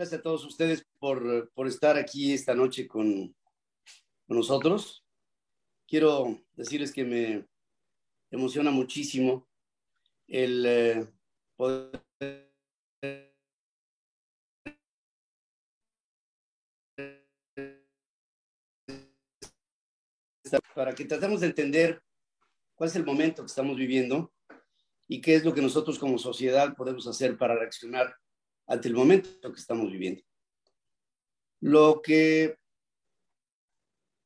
Gracias a todos ustedes por, por estar aquí esta noche con, con nosotros. Quiero decirles que me emociona muchísimo el eh, poder para que tratemos de entender cuál es el momento que estamos viviendo y qué es lo que nosotros como sociedad podemos hacer para reaccionar ante el momento que estamos viviendo. Lo que,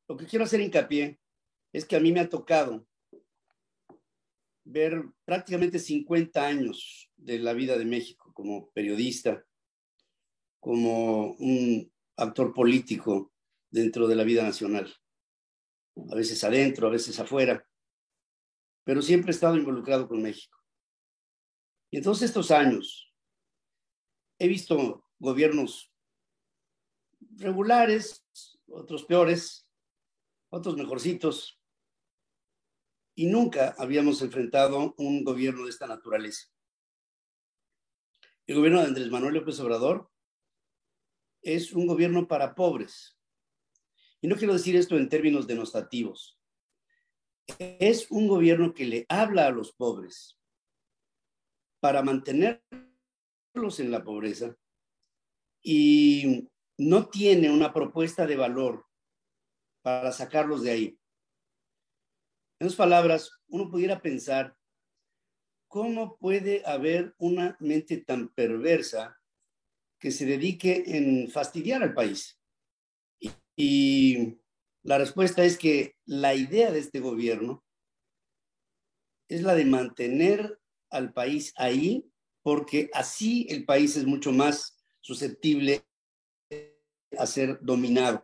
lo que quiero hacer hincapié es que a mí me ha tocado ver prácticamente 50 años de la vida de México como periodista, como un actor político dentro de la vida nacional, a veces adentro, a veces afuera, pero siempre he estado involucrado con México. Y en todos estos años he visto gobiernos regulares, otros peores, otros mejorcitos, y nunca habíamos enfrentado un gobierno de esta naturaleza. El gobierno de Andrés Manuel López Obrador es un gobierno para pobres. Y no quiero decir esto en términos denostativos. Es un gobierno que le habla a los pobres para mantenerlos en la pobreza y no tiene una propuesta de valor para sacarlos de ahí. En otras palabras, uno pudiera pensar, ¿cómo puede haber una mente tan perversa que se dedique en fastidiar al país? Y la respuesta es que la idea de este gobierno es la de mantener al país ahí, porque así el país es mucho más susceptible a ser dominado.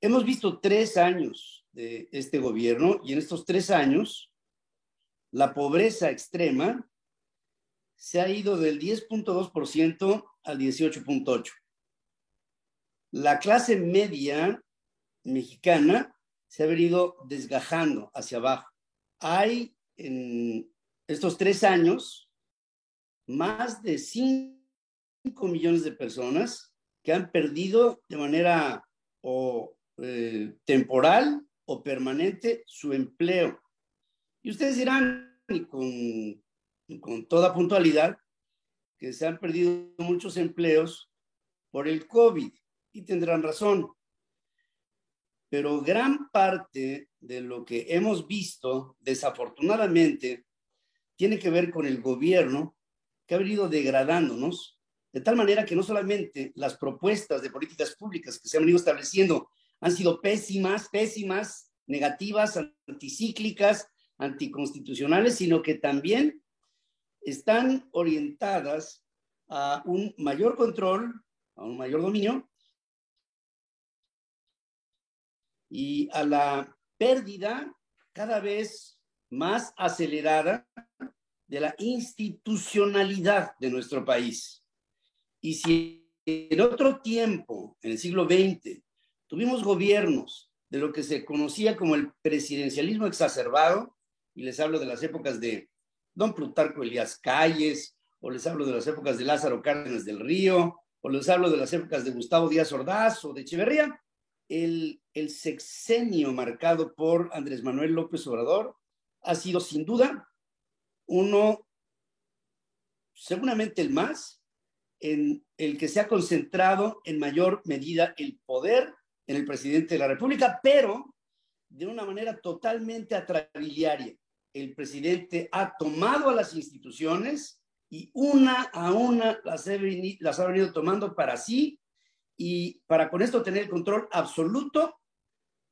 Hemos visto tres años de este gobierno y en estos tres años la pobreza extrema se ha ido del 10.2% al 18.8%. La clase media mexicana se ha venido desgajando hacia abajo. Hay en estos tres años, más de 5 millones de personas que han perdido de manera o, eh, temporal o permanente su empleo. Y ustedes dirán, y con, con toda puntualidad, que se han perdido muchos empleos por el COVID y tendrán razón. Pero gran parte de lo que hemos visto, desafortunadamente, tiene que ver con el gobierno que ha venido degradándonos, de tal manera que no solamente las propuestas de políticas públicas que se han venido estableciendo han sido pésimas, pésimas, negativas, anticíclicas, anticonstitucionales, sino que también están orientadas a un mayor control, a un mayor dominio y a la pérdida cada vez más acelerada de la institucionalidad de nuestro país. Y si en otro tiempo, en el siglo XX, tuvimos gobiernos de lo que se conocía como el presidencialismo exacerbado, y les hablo de las épocas de don Plutarco Elías Calles, o les hablo de las épocas de Lázaro Cárdenas del Río, o les hablo de las épocas de Gustavo Díaz Ordaz o de Echeverría, el, el sexenio marcado por Andrés Manuel López Obrador ha sido sin duda uno, seguramente el más, en el que se ha concentrado en mayor medida el poder en el presidente de la República, pero de una manera totalmente atrabiliaria. El presidente ha tomado a las instituciones y una a una las, las ha venido tomando para sí y para con esto tener el control absoluto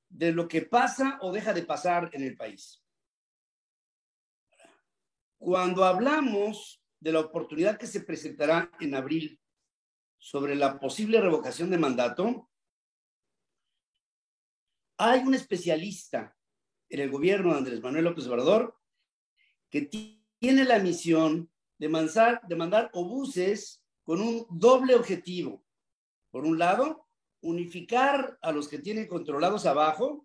de lo que pasa o deja de pasar en el país. Cuando hablamos de la oportunidad que se presentará en abril sobre la posible revocación de mandato, hay un especialista en el gobierno de Andrés Manuel López Obrador que tiene la misión de de mandar obuses con un doble objetivo. Por un lado, unificar a los que tienen controlados abajo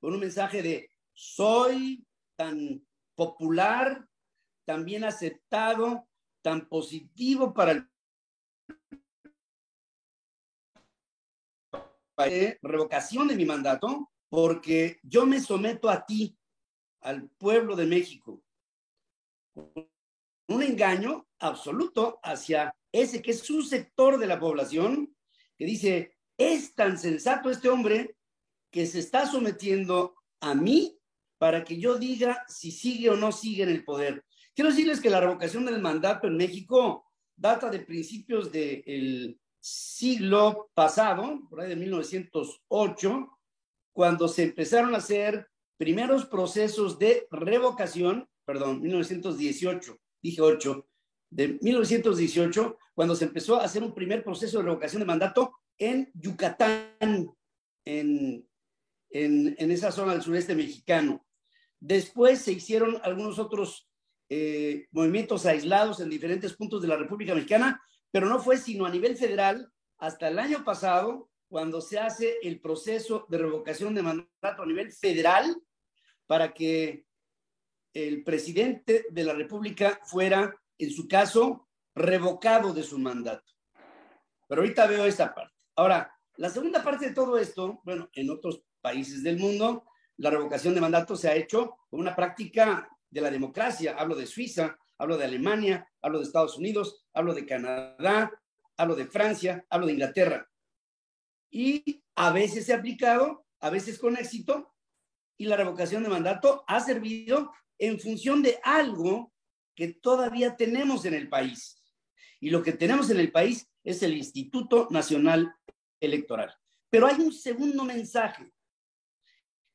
con un mensaje de soy tan popular tan bien aceptado, tan positivo para el revocación de mi mandato porque yo me someto a ti, al pueblo de México. Un engaño absoluto hacia ese que es su sector de la población, que dice, es tan sensato este hombre que se está sometiendo a mí para que yo diga si sigue o no sigue en el poder. Quiero decirles que la revocación del mandato en México data de principios del siglo pasado, por ahí de 1908, cuando se empezaron a hacer primeros procesos de revocación, perdón, 1918, dije 8, de 1918, cuando se empezó a hacer un primer proceso de revocación de mandato en Yucatán, en, en, esa zona del sureste mexicano. Después se hicieron algunos otros eh, movimientos aislados en diferentes puntos de la República Mexicana, pero no fue sino a nivel federal hasta el año pasado cuando se hace el proceso de revocación de mandato a nivel federal para que el presidente de la República fuera, en su caso, revocado de su mandato. Pero ahorita veo esta parte. Ahora, la segunda parte de todo esto, bueno, en otros países del mundo, la revocación de mandato se ha hecho como una práctica de la democracia. Hablo de Suiza, hablo de Alemania, hablo de Estados Unidos, hablo de Canadá, hablo de Francia, hablo de Inglaterra y a veces se ha aplicado, a veces con éxito, y la revocación de mandato ha servido en función de algo que todavía tenemos en el país. Y lo que tenemos en el país es el Instituto Nacional Electoral. Pero hay un segundo mensaje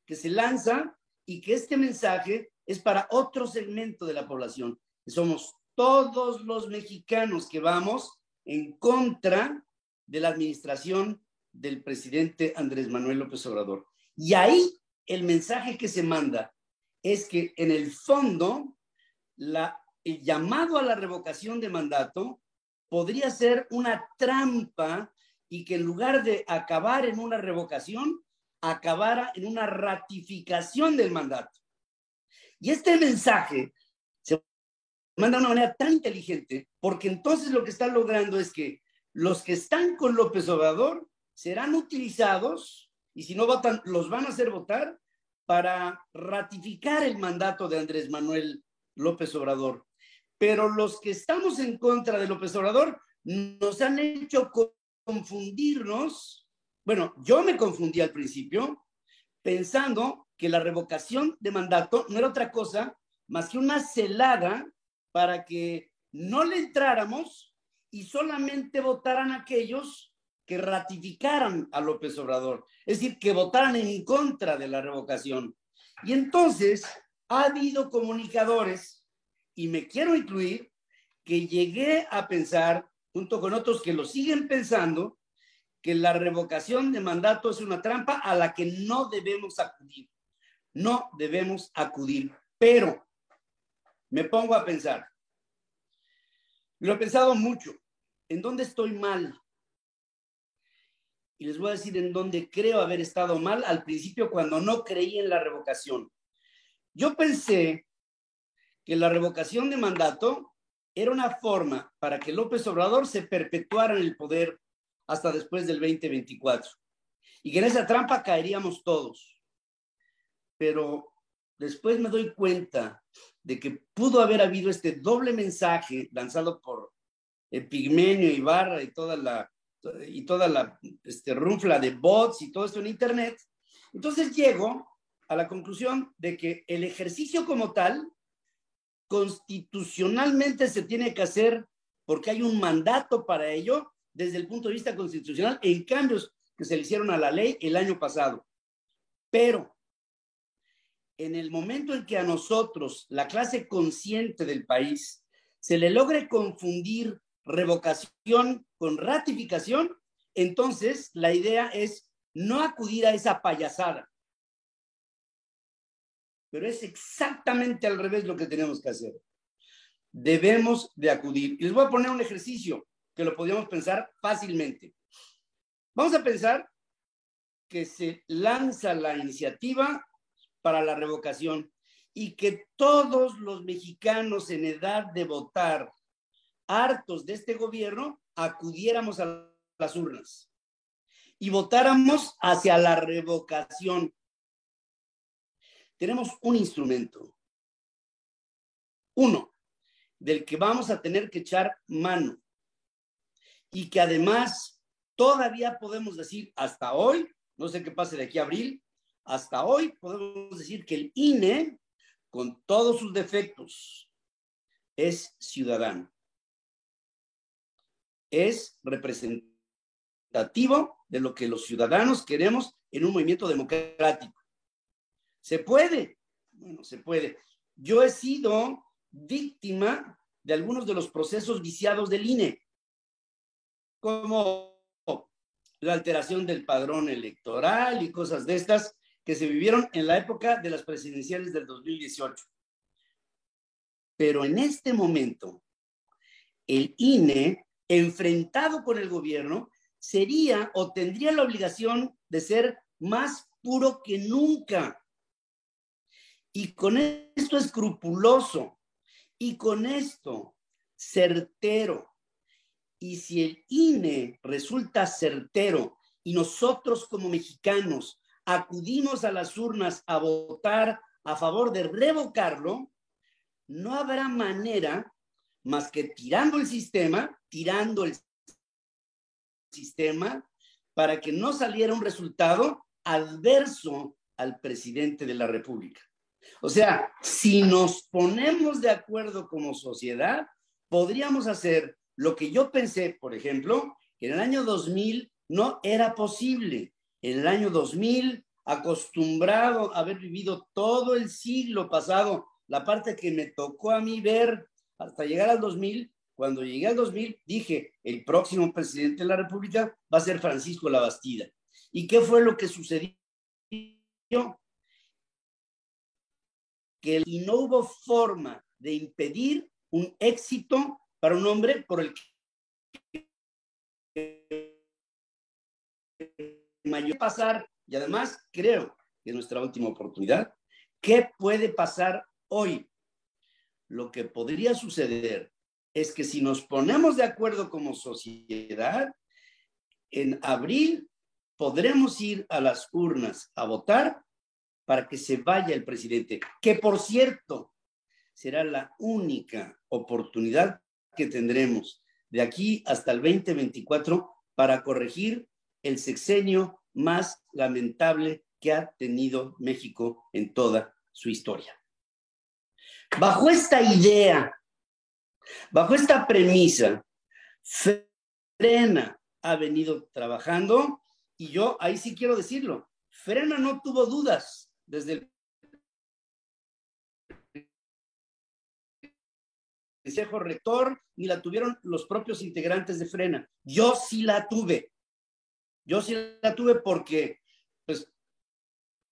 que se lanza y que este mensaje es para otro segmento de la población, somos todos los mexicanos que vamos en contra de la administración del presidente Andrés Manuel López Obrador. Y ahí el mensaje que se manda es que en el fondo la, el llamado a la revocación de mandato podría ser una trampa y que en lugar de acabar en una revocación, acabara en una ratificación del mandato. Y este mensaje se manda de una manera tan inteligente porque entonces lo que está logrando es que los que están con López Obrador serán utilizados, y si no votan, los van a hacer votar para ratificar el mandato de Andrés Manuel López Obrador. Pero los que estamos en contra de López Obrador nos han hecho confundirnos. Bueno, yo me confundí al principio pensando que la revocación de mandato no era otra cosa más que una celada para que no le entráramos y solamente votaran aquellos que ratificaran a López Obrador, es decir, que votaran en contra de la revocación. Y entonces ha habido comunicadores, y me quiero incluir, que llegué a pensar, junto con otros que lo siguen pensando, que la revocación de mandato es una trampa a la que no debemos acudir. No debemos acudir. Pero me pongo a pensar. Lo he pensado mucho. ¿En dónde estoy mal? y les voy a decir en dónde creo haber estado mal al principio cuando no creí en la revocación. Yo pensé que la revocación de mandato era una forma para que López Obrador se perpetuara en el poder hasta después del 2024 y que en esa trampa caeríamos todos. Pero después me doy cuenta de que pudo haber habido este doble mensaje lanzado por Epigmenio Ibarra y toda la y toda la este, runfla de bots y todo esto en Internet. Entonces llego a la conclusión de que el ejercicio como tal constitucionalmente se tiene que hacer porque hay un mandato para ello desde el punto de vista constitucional en cambios que se le hicieron a la ley el año pasado. Pero en el momento en que a nosotros, la clase consciente del país, se le logre confundir revocación con ratificación, entonces la idea es no acudir a esa payasada. Pero es exactamente al revés lo que tenemos que hacer. Debemos de acudir. Y les voy a poner un ejercicio que lo podríamos pensar fácilmente. Vamos a pensar que se lanza la iniciativa para la revocación y que todos los mexicanos en edad de votar hartos de este gobierno, acudiéramos a las urnas. y votáramos hacia la revocación. Tenemos un instrumento. Uno, del que vamos a tener que echar mano y que además todavía podemos decir hasta hoy, no sé qué pase de aquí a abril, hasta hoy podemos decir que el INE, con todos sus defectos, es ciudadano. Es representativo de lo que los ciudadanos queremos en un movimiento democrático. ¿Se puede? Bueno, se puede. Yo he sido víctima de algunos de los procesos viciados del INE, como la alteración del padrón electoral y cosas de estas que se vivieron en la época de las presidenciales del 2018. Pero en este momento, el INE, enfrentado con el gobierno, sería o tendría la obligación de ser más puro que nunca. Y con esto escrupuloso, y con esto certero. Y si el INE resulta certero y nosotros como mexicanos acudimos a las urnas a votar a favor de revocarlo, no habrá manera más que tirando el sistema, tirando el sistema, para que no saliera un resultado adverso al presidente de la República. O sea, si nos ponemos de acuerdo como sociedad, podríamos hacer lo que yo pensé, por ejemplo, que en el año 2000 no era posible. En el año 2000, acostumbrado a haber vivido todo el siglo pasado la parte que me tocó a mí ver hasta llegar al 2000, cuando llegué al 2000 dije, el próximo presidente de la República va a ser Francisco Labastida. ¿Y qué fue lo que sucedió? Que no hubo forma de impedir un éxito para un hombre por el que mayor pasar, y además creo que es nuestra última oportunidad, ¿qué puede pasar hoy, lo que podría suceder es que si nos ponemos de acuerdo como sociedad, en abril podremos ir a las urnas a votar para que se vaya el presidente, que por cierto será la única oportunidad que tendremos de aquí hasta el 2024 para corregir el sexenio más lamentable que ha tenido México en toda su historia. Bajo esta idea, bajo esta premisa, Frena ha venido trabajando y yo ahí sí quiero decirlo, Frena no tuvo dudas desde el consejo rector ni la tuvieron los propios integrantes de Frena. Yo sí la tuve. Yo sí la tuve porque pues,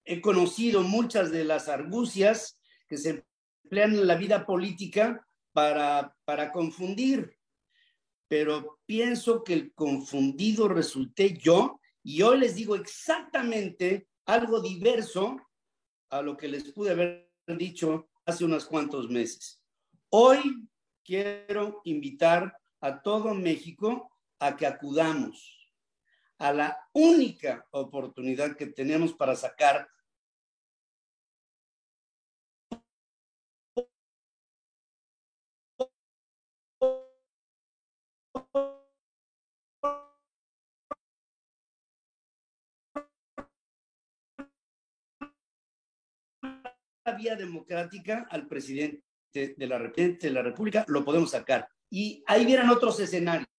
he conocido muchas de las argucias que se emplean la vida política para, para confundir, pero pienso que el confundido resulté yo y hoy les digo exactamente algo diverso a lo que les pude haber dicho hace unos cuantos meses. Hoy quiero invitar a todo México a que acudamos a la única oportunidad que tenemos para sacar vía democrática al presidente de la, de la República, lo podemos sacar. Y ahí vieran otros escenarios.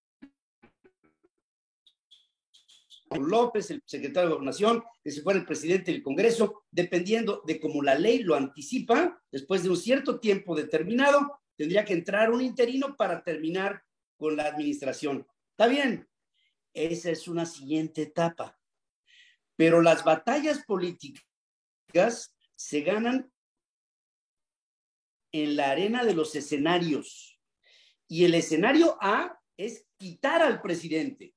López, el secretario de Gobernación, que se fuera el presidente del Congreso, dependiendo de cómo la ley lo anticipa, después de un cierto tiempo determinado, tendría que entrar un interino para terminar con la administración. Está bien, esa es una siguiente etapa. Pero las batallas políticas se ganan en la arena de los escenarios. Y el escenario A es quitar al presidente.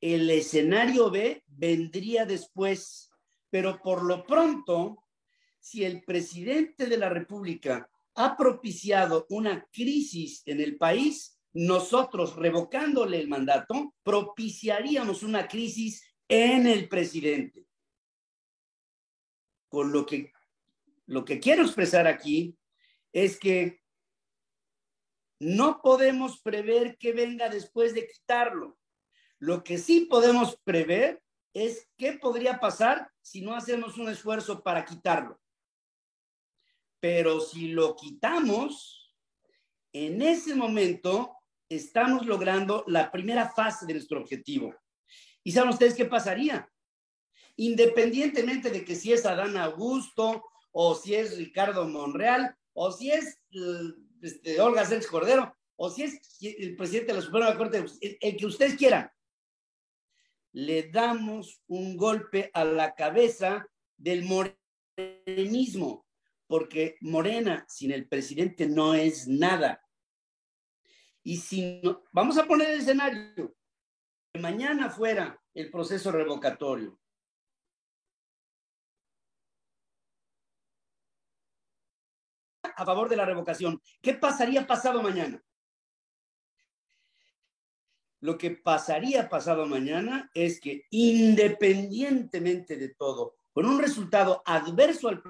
El escenario B vendría después, pero por lo pronto, si el presidente de la República ha propiciado una crisis en el país, nosotros revocándole el mandato, propiciaríamos una crisis en el presidente. Con lo que, lo que quiero expresar aquí es que no podemos prever qué venga después de quitarlo. Lo que sí podemos prever es qué podría pasar si no hacemos un esfuerzo para quitarlo. Pero si lo quitamos, en ese momento estamos logrando la primera fase de nuestro objetivo. ¿Y saben ustedes qué pasaría? Independientemente de que si es Adán Augusto o si es Ricardo Monreal o si es este, Olga Sánchez Cordero o si es el presidente de la Suprema Corte, el que ustedes quieran, le damos un golpe a la cabeza del morenismo, porque Morena sin el presidente no es nada. Y si no, vamos a poner el escenario, mañana fuera el proceso revocatorio. A favor de la revocación, ¿qué pasaría pasado mañana? Lo que pasaría pasado mañana es que independientemente de todo, con un resultado adverso al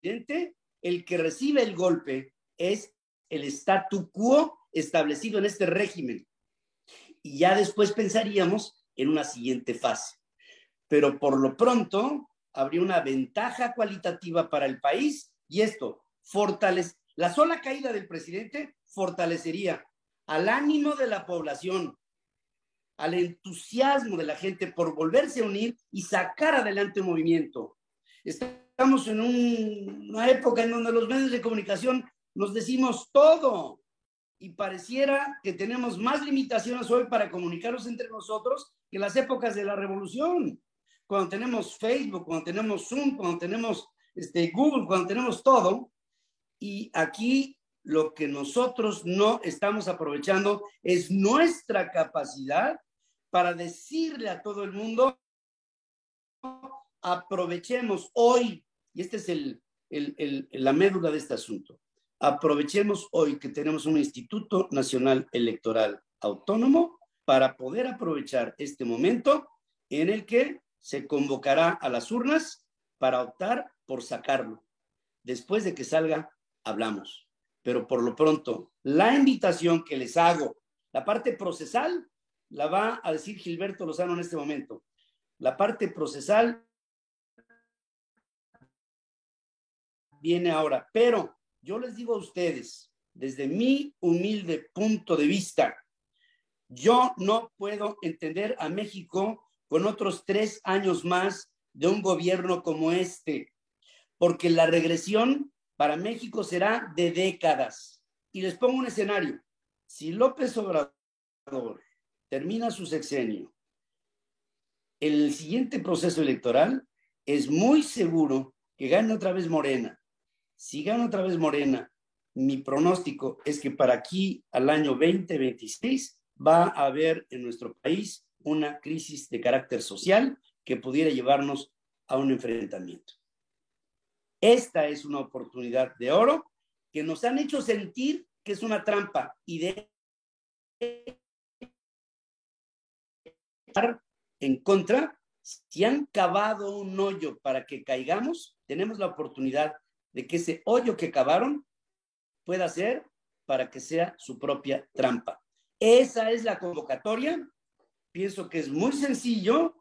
presidente, el que recibe el golpe es el statu quo establecido en este régimen. Y ya después pensaríamos en una siguiente fase. Pero por lo pronto habría una ventaja cualitativa para el país y esto fortalece la sola caída del presidente fortalecería al ánimo de la población, al entusiasmo de la gente por volverse a unir y sacar adelante un movimiento. Estamos en una época en donde los medios de comunicación nos decimos todo y pareciera que tenemos más limitaciones hoy para comunicarnos entre nosotros que las épocas de la revolución. Cuando tenemos Facebook, cuando tenemos Zoom, cuando tenemos este, Google, cuando tenemos todo. Y aquí lo que nosotros no estamos aprovechando es nuestra capacidad para decirle a todo el mundo, aprovechemos hoy, y esta es el, la médula de este asunto, aprovechemos hoy que tenemos un Instituto Nacional Electoral Autónomo para poder aprovechar este momento en el que se convocará a las urnas para optar por sacarlo. Después de que salga, hablamos pero por lo pronto, la invitación que les hago, la parte procesal, la va a decir Gilberto Lozano en este momento. La parte procesal viene ahora, pero yo les digo a ustedes, desde mi humilde punto de vista, yo no puedo entender a México con otros tres años más de un gobierno como este, porque la regresión para México será de décadas. Y les pongo un escenario. Si López Obrador termina su sexenio, el siguiente proceso electoral es muy seguro que gane otra vez Morena. Si gana otra vez Morena, mi pronóstico es que para aquí al año 2026 va a haber en nuestro país una crisis de carácter social que pudiera llevarnos a un enfrentamiento. Esta es una oportunidad de oro que nos han hecho sentir que es una trampa y de en contra, si han cavado un hoyo para que caigamos, tenemos la oportunidad de que ese hoyo que cavaron pueda ser para que sea su propia trampa. Esa es la convocatoria. Pienso que es muy sencillo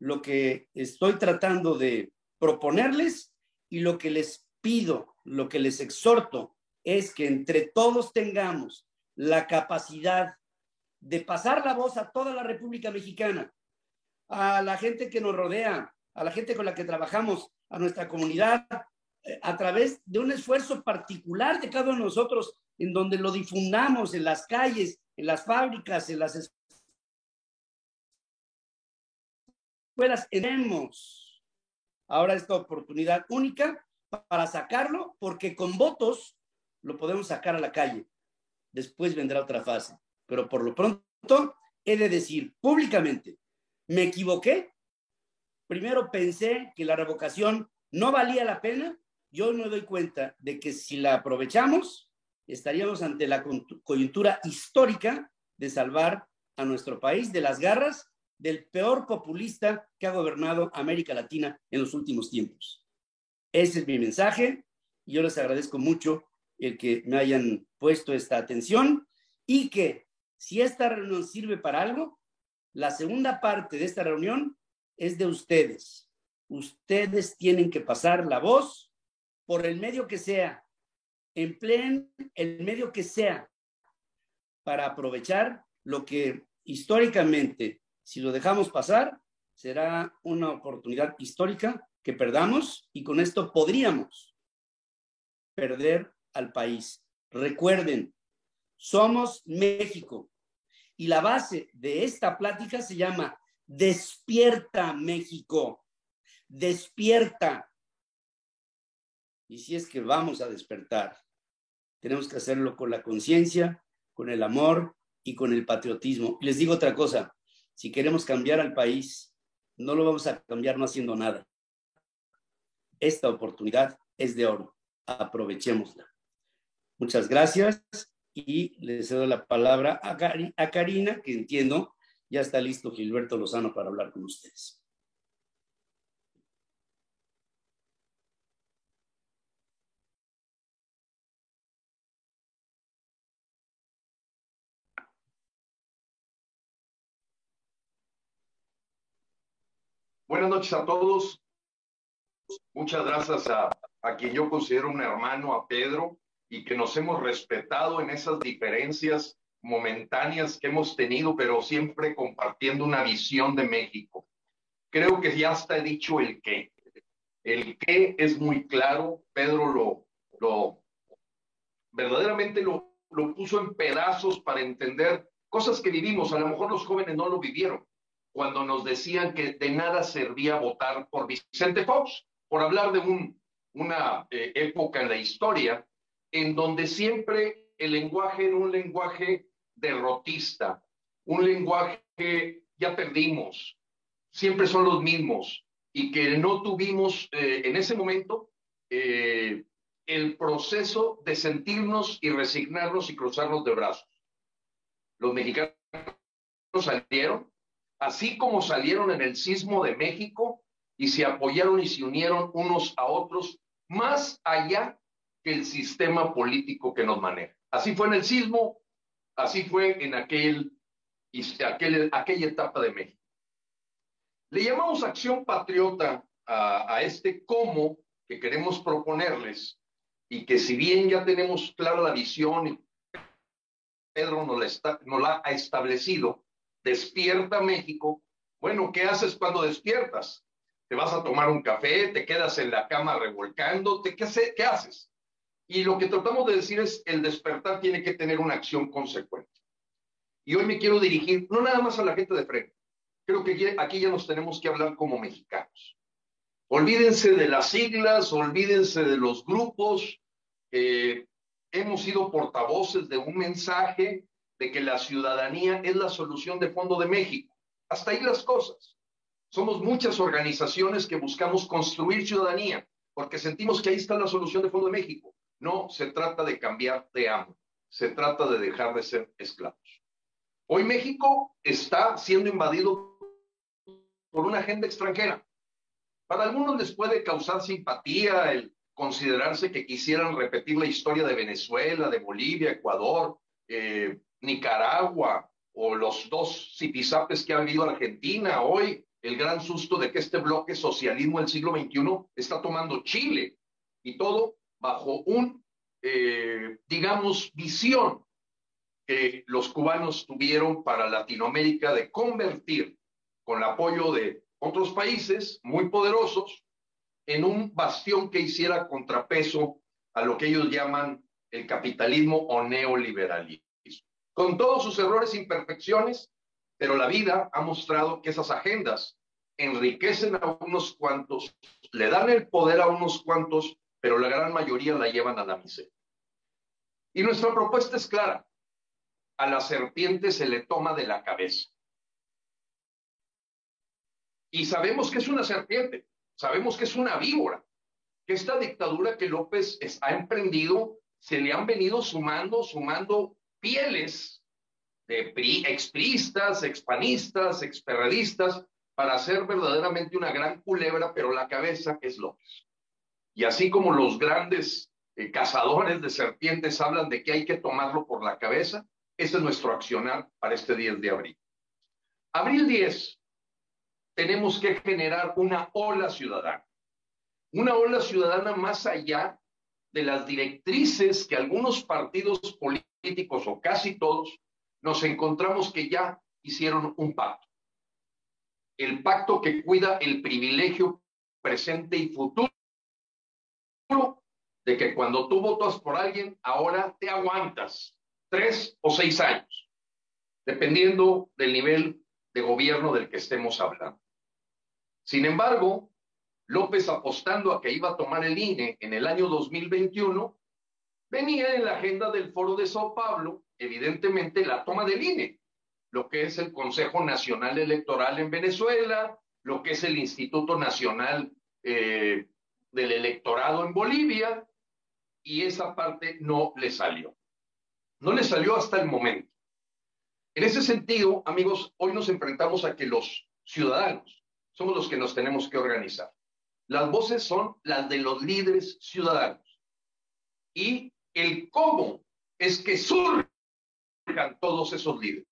lo que estoy tratando de proponerles y lo que les pido, lo que les exhorto es que entre todos tengamos la capacidad de pasar la voz a toda la República Mexicana, a la gente que nos rodea, a la gente con la que trabajamos, a nuestra comunidad, eh, a través de un esfuerzo particular de cada uno de nosotros, en donde lo difundamos en las calles, en las fábricas, en las escuelas. Tenemos ahora esta oportunidad única para sacarlo, porque con votos lo podemos sacar a la calle. Después vendrá otra fase. Pero por lo pronto, he de decir públicamente, me equivoqué. Primero pensé que la revocación no valía la pena. Yo me doy cuenta de que si la aprovechamos, estaríamos ante la coyuntura histórica de salvar a nuestro país de las garras del peor populista que ha gobernado América Latina en los últimos tiempos. Ese es mi mensaje. y Yo les agradezco mucho el que me hayan puesto esta atención y que si esta reunión sirve para algo, la segunda parte de esta reunión es de ustedes. Ustedes tienen que pasar la voz por el medio que sea, empleen el medio que sea para aprovechar lo que históricamente, si lo dejamos pasar, será una oportunidad histórica que perdamos y con esto podríamos perder al país. Recuerden, somos México y la base de esta plática se llama Despierta México, despierta. Y si es que vamos a despertar, tenemos que hacerlo con la conciencia, con el amor y con el patriotismo. les digo otra cosa, si queremos cambiar al país, no lo vamos a cambiar no haciendo nada. Esta oportunidad es de oro. Aprovechémosla. Muchas gracias y le cedo la palabra a, Karina, que entiendo ya está listo Gilberto Lozano para hablar con ustedes. Buenas noches a todos. Muchas gracias a, a, quien yo considero un hermano, a Pedro, y que nos hemos respetado en esas diferencias momentáneas que hemos tenido, pero siempre compartiendo una visión de México. Creo que ya está dicho el qué. El qué es muy claro. Pedro lo, lo verdaderamente lo, lo puso en pedazos para entender cosas que vivimos. A lo mejor los jóvenes no lo vivieron cuando nos decían que de nada servía votar por Vicente Fox, por hablar de un, una eh, época en la historia en donde siempre el lenguaje era un lenguaje derrotista, un lenguaje ya perdimos, siempre son los mismos y que no tuvimos eh, en ese momento eh, el proceso de sentirnos y resignarnos y cruzarnos de brazos. Los mexicanos salieron, así como salieron en el sismo de México y se apoyaron y se unieron unos a otros, más allá que el sistema político que nos maneja. Así fue en el sismo, así fue en aquel, aquel, aquella etapa de México. Le llamamos acción patriota a, este cómo que queremos proponerles y que si bien ya tenemos clara la visión, Pedro nos nos la ha establecido, despierta México. Bueno, ¿qué haces cuando despiertas? ¿Te vas a tomar un café? ¿Te quedas en la cama revolcándote? ¿Qué, haces? Y lo que tratamos de decir es, el despertar tiene que tener una acción consecuente. Y hoy me quiero dirigir no nada más a la gente de frente. Creo que aquí ya nos tenemos que hablar como mexicanos. Olvídense de las siglas, olvídense de los grupos. Eh, hemos sido portavoces de un mensaje de que la ciudadanía es la solución de fondo de México. Hasta ahí las cosas. Somos muchas organizaciones que buscamos construir ciudadanía porque sentimos que ahí está la solución de fondo de México. No se trata de cambiar de amo, se trata de dejar de ser esclavos. Hoy México está siendo invadido por una agenda extranjera. Para algunos les puede causar simpatía el considerarse que quisieran repetir la historia de Venezuela, de Bolivia, Ecuador, eh, Nicaragua o los dos zipizapes que ha vivido Argentina, hoy el gran susto de que este bloque socialismo del siglo XXI está tomando Chile y todo bajo un, eh, digamos, visión que los cubanos tuvieron para Latinoamérica de convertir con el apoyo de otros países muy poderosos en un bastión que hiciera contrapeso a lo que ellos llaman el capitalismo o neoliberalismo con todos sus errores e imperfecciones, pero la vida ha mostrado que esas agendas enriquecen a unos cuantos, le dan el poder a unos cuantos, pero la gran mayoría la llevan a la miseria. Y nuestra propuesta es clara. A la serpiente se le toma de la cabeza. Y sabemos que es una serpiente, sabemos que es una víbora, que esta dictadura que López ha emprendido, se le han venido sumando, sumando pieles de expriistas, expanistas, experredistas, para hacer verdaderamente una gran culebra, pero la cabeza es López. Y así como los grandes eh, cazadores de serpientes hablan de que hay que tomarlo por la cabeza, ese es nuestro accionar para este 10 de abril. Abril 10, tenemos que generar una ola ciudadana. Una ola ciudadana más allá de las directrices que algunos partidos políticos o casi todos nos encontramos que ya hicieron un pacto. El pacto que cuida el privilegio presente y futuro de que cuando tú votas por alguien, ahora te aguantas tres o seis años, dependiendo del nivel de gobierno del que estemos hablando. Sin embargo, López apostando a que iba a tomar el INE en el año 2021, venía en la agenda del Foro de Sao Paulo, evidentemente, la toma del INE, lo que es el Consejo Nacional Electoral en Venezuela, lo que es el Instituto Nacional eh, del Electorado en Bolivia, y esa parte no le salió. No le salió hasta el momento. En ese sentido, amigos, hoy nos enfrentamos a que los ciudadanos somos los que nos tenemos que organizar. Las voces son las de los líderes ciudadanos. Y el cómo es que surjan todos esos líderes.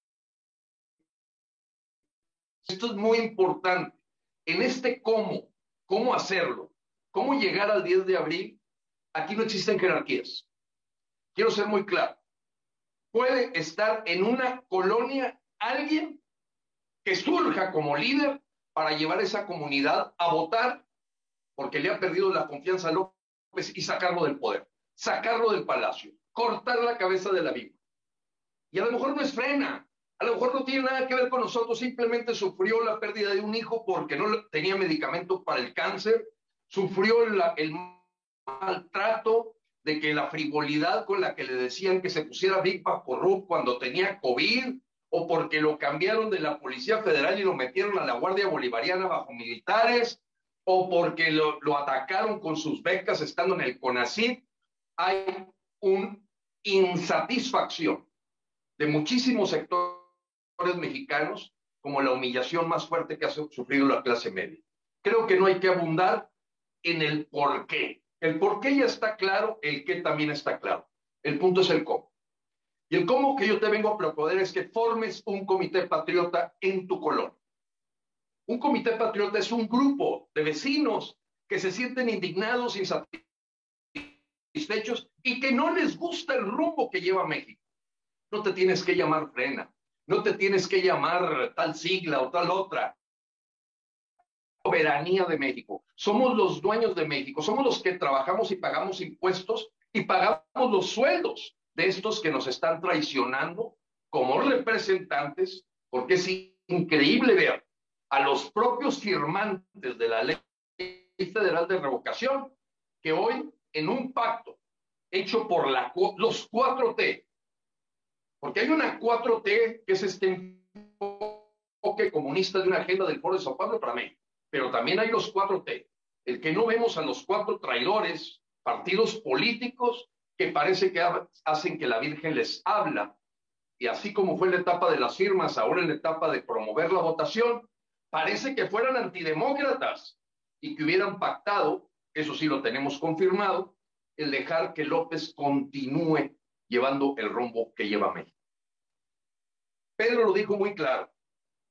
Esto es muy importante. En este cómo, cómo hacerlo, cómo llegar al 10 de abril, aquí no existen jerarquías. Quiero ser muy claro. Puede estar en una colonia alguien que surja como líder para llevar esa comunidad a votar porque le ha perdido la confianza a López y sacarlo del poder, sacarlo del palacio, cortar la cabeza de la víctima. Y a lo mejor no es frena, a lo mejor no tiene nada que ver con nosotros, simplemente sufrió la pérdida de un hijo porque no tenía medicamento para el cáncer, sufrió el maltrato de que la frivolidad con la que le decían que se pusiera Big Vaporub cuando tenía COVID, o porque lo cambiaron de la Policía Federal y lo metieron a la Guardia Bolivariana bajo militares, o porque lo, atacaron con sus becas estando en el CONACYT, hay una insatisfacción de muchísimos sectores mexicanos como la humillación más fuerte que ha sufrido la clase media. Creo que no hay que abundar en el por qué. El por qué ya está claro, el qué también está claro. El punto es el cómo. Y el cómo que yo te vengo a proponer es que formes un comité patriota en tu colonia. Un comité patriota es un grupo de vecinos que se sienten indignados, insatisfechos y que no les gusta el rumbo que lleva México. No te tienes que llamar frena, no te tienes que llamar tal sigla o tal otra. Soberanía de México. Somos los dueños de México, somos los que trabajamos y pagamos impuestos y pagamos los sueldos de estos que nos están traicionando como representantes, porque es increíble ver a los propios firmantes de la ley federal de revocación, que hoy en un pacto hecho por los 4T, porque hay una 4T que es este enfoque comunista de una agenda del Foro de Sao Paulo para México, pero también hay los 4T, el que no vemos a los cuatro traidores, partidos políticos que parece que hacen que la Virgen les habla, y así como fue en la etapa de las firmas, ahora en la etapa de promover la votación, parece que fueran antidemócratas y que hubieran pactado, eso sí lo tenemos confirmado, el dejar que López continúe llevando el rumbo que lleva México. Pedro lo dijo muy claro,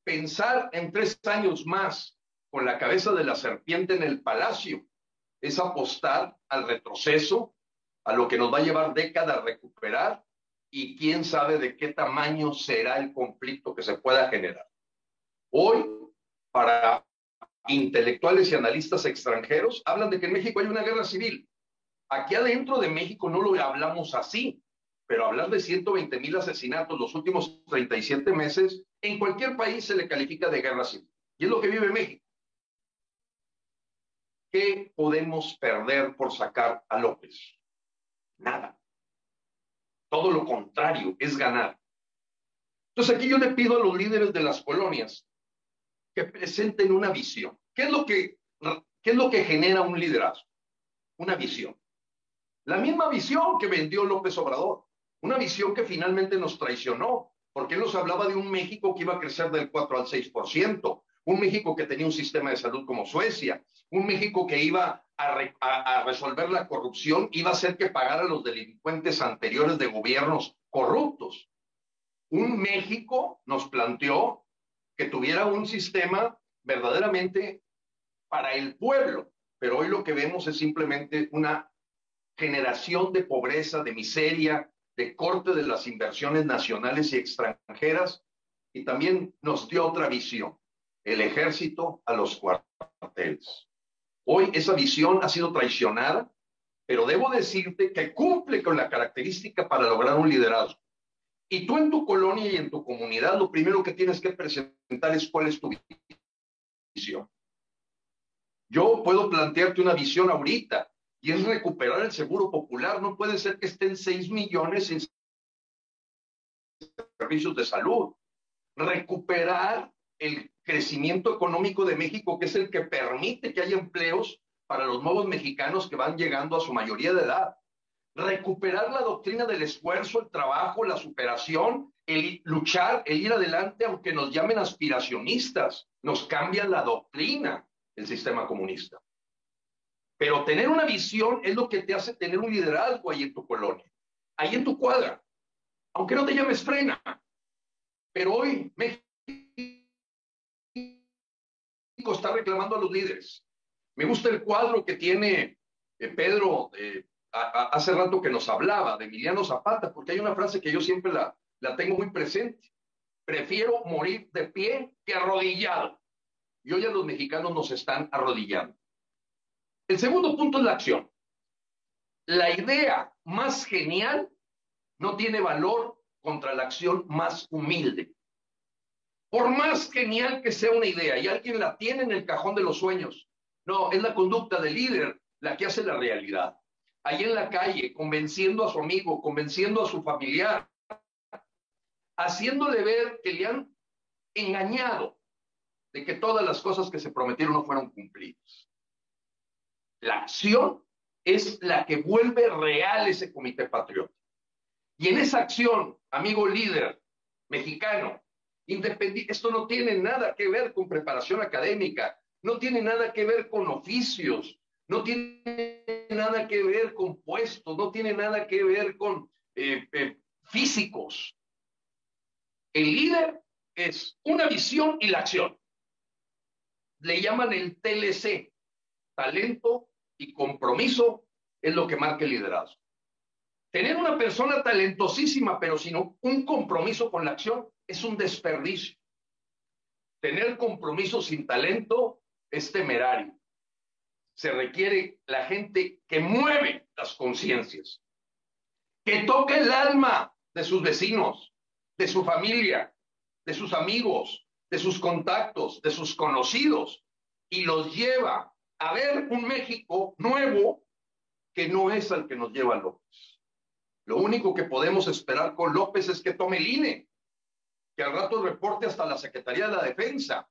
pensar en tres años más con la cabeza de la serpiente en el palacio es apostar al retroceso, a lo que nos va a llevar décadas a recuperar y quién sabe de qué tamaño será el conflicto que se pueda generar. Hoy para intelectuales y analistas extranjeros, hablan de que en México hay una guerra civil. Aquí adentro de México no lo hablamos así, pero hablar de 120 mil asesinatos los últimos 37 meses, en cualquier país se le califica de guerra civil. Y es lo que vive México. ¿Qué podemos perder por sacar a López? Nada. Todo lo contrario, es ganar. Entonces aquí yo le pido a los líderes de las colonias que presenten una visión. ¿Qué es lo que, qué es lo que genera un liderazgo? Una visión. La misma visión que vendió López Obrador, una visión que finalmente nos traicionó, porque él nos hablaba de un México que iba a crecer del 4 al 6%, un México que tenía un sistema de salud como Suecia, un México que iba a, resolver la corrupción, iba a hacer que pagara los delincuentes anteriores de gobiernos corruptos. Un México nos planteó que tuviera un sistema verdaderamente para el pueblo, pero hoy lo que vemos es simplemente una generación de pobreza, de miseria, de corte de las inversiones nacionales y extranjeras, y también nos dio otra visión, el ejército a los cuarteles. Hoy esa visión ha sido traicionada, pero debo decirte que cumple con la característica para lograr un liderazgo. Y tú en tu colonia y en tu comunidad, lo primero que tienes que presentar es cuál es tu visión. Yo puedo plantearte una visión ahorita y es recuperar el seguro popular. No puede ser que estén 6 millones en servicios de salud. Recuperar el crecimiento económico de México, que es el que permite que haya empleos para los nuevos mexicanos que van llegando a su mayoría de edad. Recuperar la doctrina del esfuerzo, el trabajo, la superación, el luchar, el ir adelante, aunque nos llamen aspiracionistas, nos cambia la doctrina el sistema comunista. Pero tener una visión es lo que te hace tener un liderazgo ahí en tu colonia, ahí en tu cuadra, aunque no te llames frena. Pero hoy México está reclamando a los líderes. Me gusta el cuadro que tiene eh, Hace rato que nos hablaba de Emiliano Zapata, porque hay una frase que yo siempre la, la tengo muy presente. Prefiero morir de pie que arrodillado. Y hoy a los mexicanos nos están arrodillando. El segundo punto es la acción. La idea más genial no tiene valor contra la acción más humilde. Por más genial que sea una idea y alguien la tiene en el cajón de los sueños, no, es la conducta del líder la que hace la realidad. Ahí en la calle, convenciendo a su amigo, convenciendo a su familiar, haciéndole ver que le han engañado, de que todas las cosas que se prometieron no fueron cumplidas. La acción es la que vuelve real ese comité patriota. Y en esa acción, amigo líder mexicano, independiente, esto no tiene nada que ver con preparación académica, no tiene nada que ver con oficios, no tiene nada que ver con puestos, no tiene nada que ver con eh, eh, físicos. El líder es una visión y la acción le llaman el TLC, talento y compromiso es lo que marca el liderazgo. Tener una persona talentosísima, pero sin un compromiso con la acción, es un desperdicio. Tener compromiso sin talento es temerario. Se requiere la gente que mueve las conciencias, que toque el alma de sus vecinos, de su familia, de sus amigos, de sus contactos, de sus conocidos, y los lleva a ver un México nuevo que no es al que nos lleva López. Lo único que podemos esperar con López es que tome el INE, que al rato reporte hasta la Secretaría de la Defensa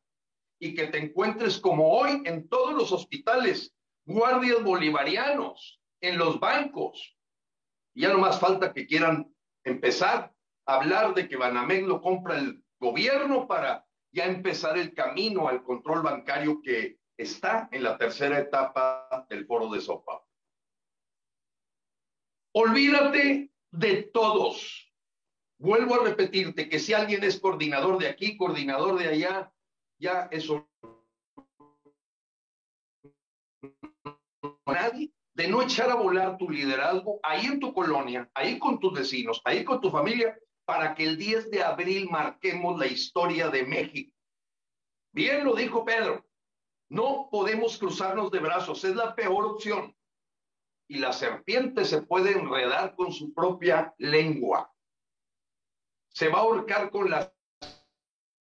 y que te encuentres como hoy en todos los hospitales, guardias bolivarianos, en los bancos. ya no más falta que quieran empezar a hablar de que Banamex lo compra el gobierno para ya empezar el camino al control bancario que está en la tercera etapa del foro de Sopa. Olvídate de todos. Vuelvo a repetirte que si alguien es coordinador de aquí, coordinador de allá, ya eso nadie de no echar a volar tu liderazgo ahí en tu colonia, ahí con tus vecinos, ahí con tu familia, para que el 10 de abril marquemos la historia de México. Bien lo dijo Pedro, no podemos cruzarnos de brazos, es la peor opción. Y la serpiente se puede enredar con su propia lengua. Se va a ahorcar con la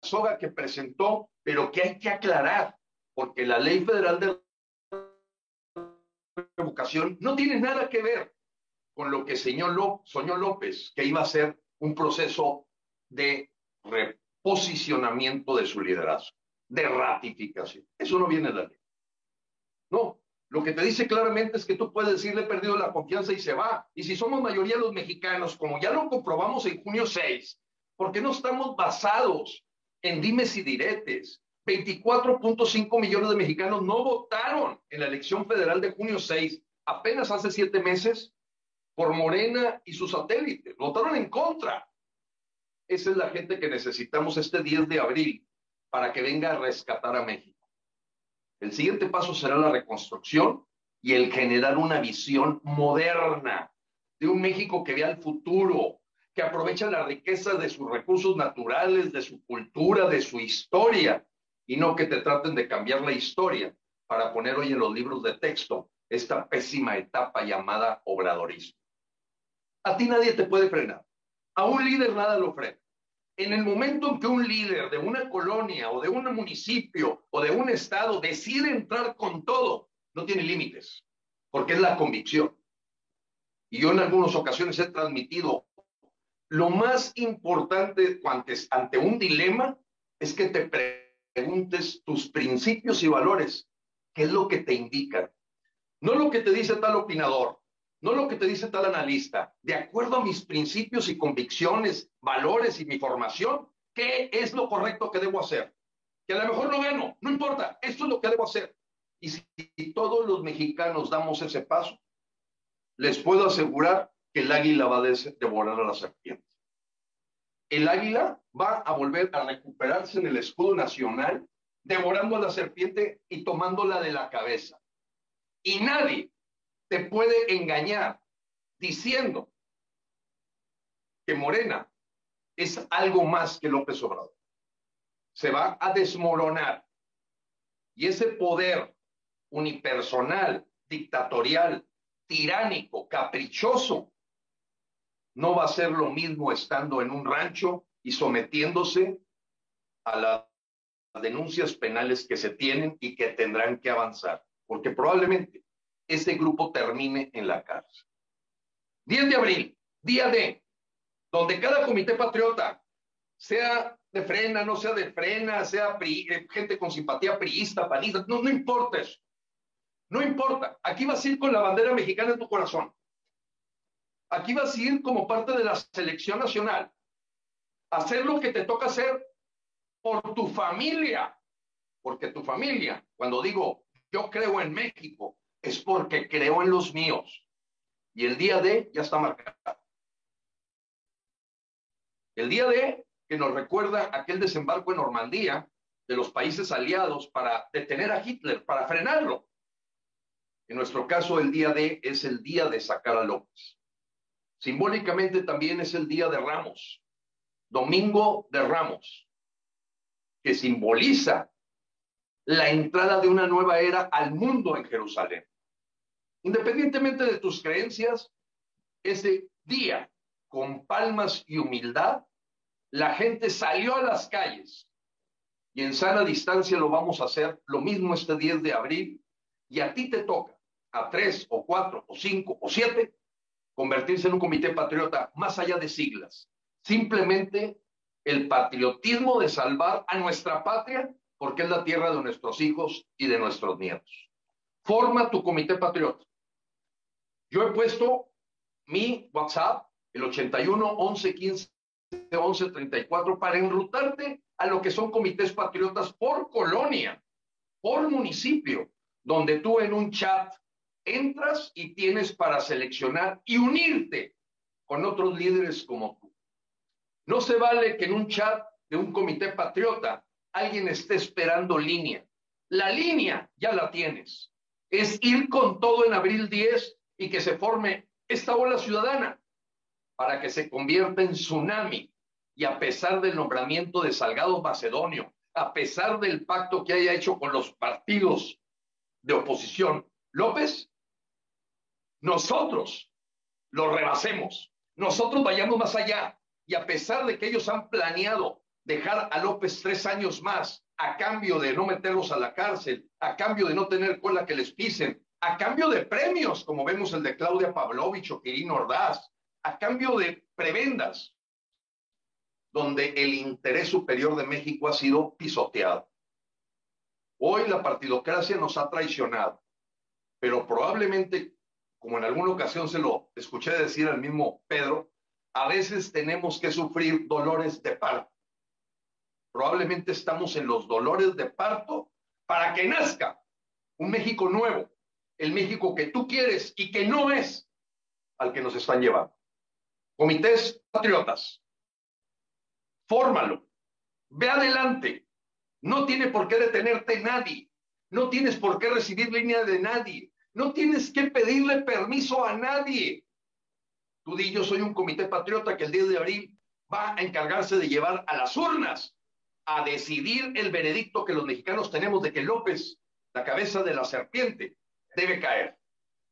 soga que presentó, pero que hay que aclarar, porque la ley federal de revocación no tiene nada que ver con lo que señaló, soñó López, que iba a ser un proceso de reposicionamiento de su liderazgo, de ratificación. Eso no viene de la ley. No, lo que te dice claramente es que tú puedes decirle he perdido la confianza y se va. Y si somos mayoría los mexicanos, como ya lo comprobamos en junio 6, porque no estamos basados en dimes y diretes. 24.5 millones de mexicanos no votaron en la elección federal de junio 6, apenas hace siete meses, por Morena y sus satélites. Votaron en contra. Esa es la gente que necesitamos este 10 de abril para que venga a rescatar a México. El siguiente paso será la reconstrucción y el generar una visión moderna de un México que vea el futuro, que aprovecha la riqueza de sus recursos naturales, de su cultura, de su historia, y no que te traten de cambiar la historia para poner hoy en los libros de texto esta pésima etapa llamada obradorismo. A ti nadie te puede frenar. A un líder nada lo frena. En el momento en que un líder de una colonia o de un municipio o de un estado decide entrar con todo, no tiene límites, porque es la convicción. Y yo en algunas ocasiones he transmitido, lo más importante ante un dilema es que te preguntes tus principios y valores, qué es lo que te indican. No lo que te dice tal opinador, no lo que te dice tal analista, de acuerdo a mis principios y convicciones, valores y mi formación, ¿qué es lo correcto que debo hacer? Que a lo mejor no gano, no importa, esto es lo que debo hacer. Y si todos los mexicanos damos ese paso, les puedo asegurar que el águila va a devorar a la serpiente. El águila va a volver a recuperarse en el escudo nacional, devorando a la serpiente y tomándola de la cabeza. Y nadie, te puede engañar diciendo que Morena es algo más que López Obrador. Se va a desmoronar. Y ese poder unipersonal, dictatorial, tiránico, caprichoso, no va a ser lo mismo estando en un rancho y sometiéndose a las denuncias penales que se tienen y que tendrán que avanzar, porque probablemente ese grupo termine en la cárcel. 10 de abril, día de, donde cada comité patriota, sea de frena, no sea de frena, sea eh, gente con simpatía priista, panista, no, no importa eso. No importa. Aquí vas a ir con la bandera mexicana en tu corazón. Aquí vas a ir como parte de la selección nacional. Hacer lo que te toca hacer por tu familia. Porque tu familia, cuando digo yo creo en México, es porque creo en los míos. Y el día de ya está marcado. El día de que nos recuerda aquel desembarco en Normandía de los países aliados para detener a Hitler, para frenarlo. En nuestro caso, el día de es el día de sacar a López. Simbólicamente también es el día de Ramos, Domingo de Ramos, que simboliza la entrada de una nueva era al mundo en Jerusalén. Independientemente de tus creencias, ese día, con palmas y humildad, la gente salió a las calles y en sana distancia lo vamos a hacer lo mismo este 10 de abril y a ti te toca, a tres o cuatro o cinco o siete, convertirse en un comité patriota más allá de siglas. Simplemente el patriotismo de salvar a nuestra patria porque es la tierra de nuestros hijos y de nuestros nietos. Forma tu comité patriota. Yo he puesto mi WhatsApp, el 81 11 15 11 34, para enrutarte a lo que son comités patriotas por colonia, por municipio, donde tú en un chat entras y tienes para seleccionar y unirte con otros líderes como tú. No se vale que en un chat de un comité patriota alguien esté esperando línea. La línea ya la tienes. Es ir con todo en abril 10 y que se forme esta ola ciudadana para que se convierta en tsunami y a pesar del nombramiento de Salgado Macedonio, a pesar del pacto que haya hecho con los partidos de oposición, López, nosotros lo rebasemos, nosotros vayamos más allá y a pesar de que ellos han planeado dejar a López tres años más a cambio de no meterlos a la cárcel, a cambio de no tener cola que les pisen, a cambio de premios, como vemos el de Claudia Pavlovich o Quirino Ordaz, a cambio de prebendas, donde el interés superior de México ha sido pisoteado. Hoy la partidocracia nos ha traicionado, pero probablemente, como en alguna ocasión se lo escuché decir al mismo Pedro, a veces tenemos que sufrir dolores de parto. Probablemente estamos en los dolores de parto para que nazca un México nuevo, el México que tú quieres y que no es al que nos están llevando. Comités patriotas, fórmalo, ve adelante, no tiene por qué detenerte nadie, no tienes por qué recibir línea de nadie, no tienes que pedirle permiso a nadie. Tú di, yo soy un comité patriota que el 10 de abril va a encargarse de llevar a las urnas a decidir el veredicto que los mexicanos tenemos de que López, la cabeza de la serpiente, debe caer.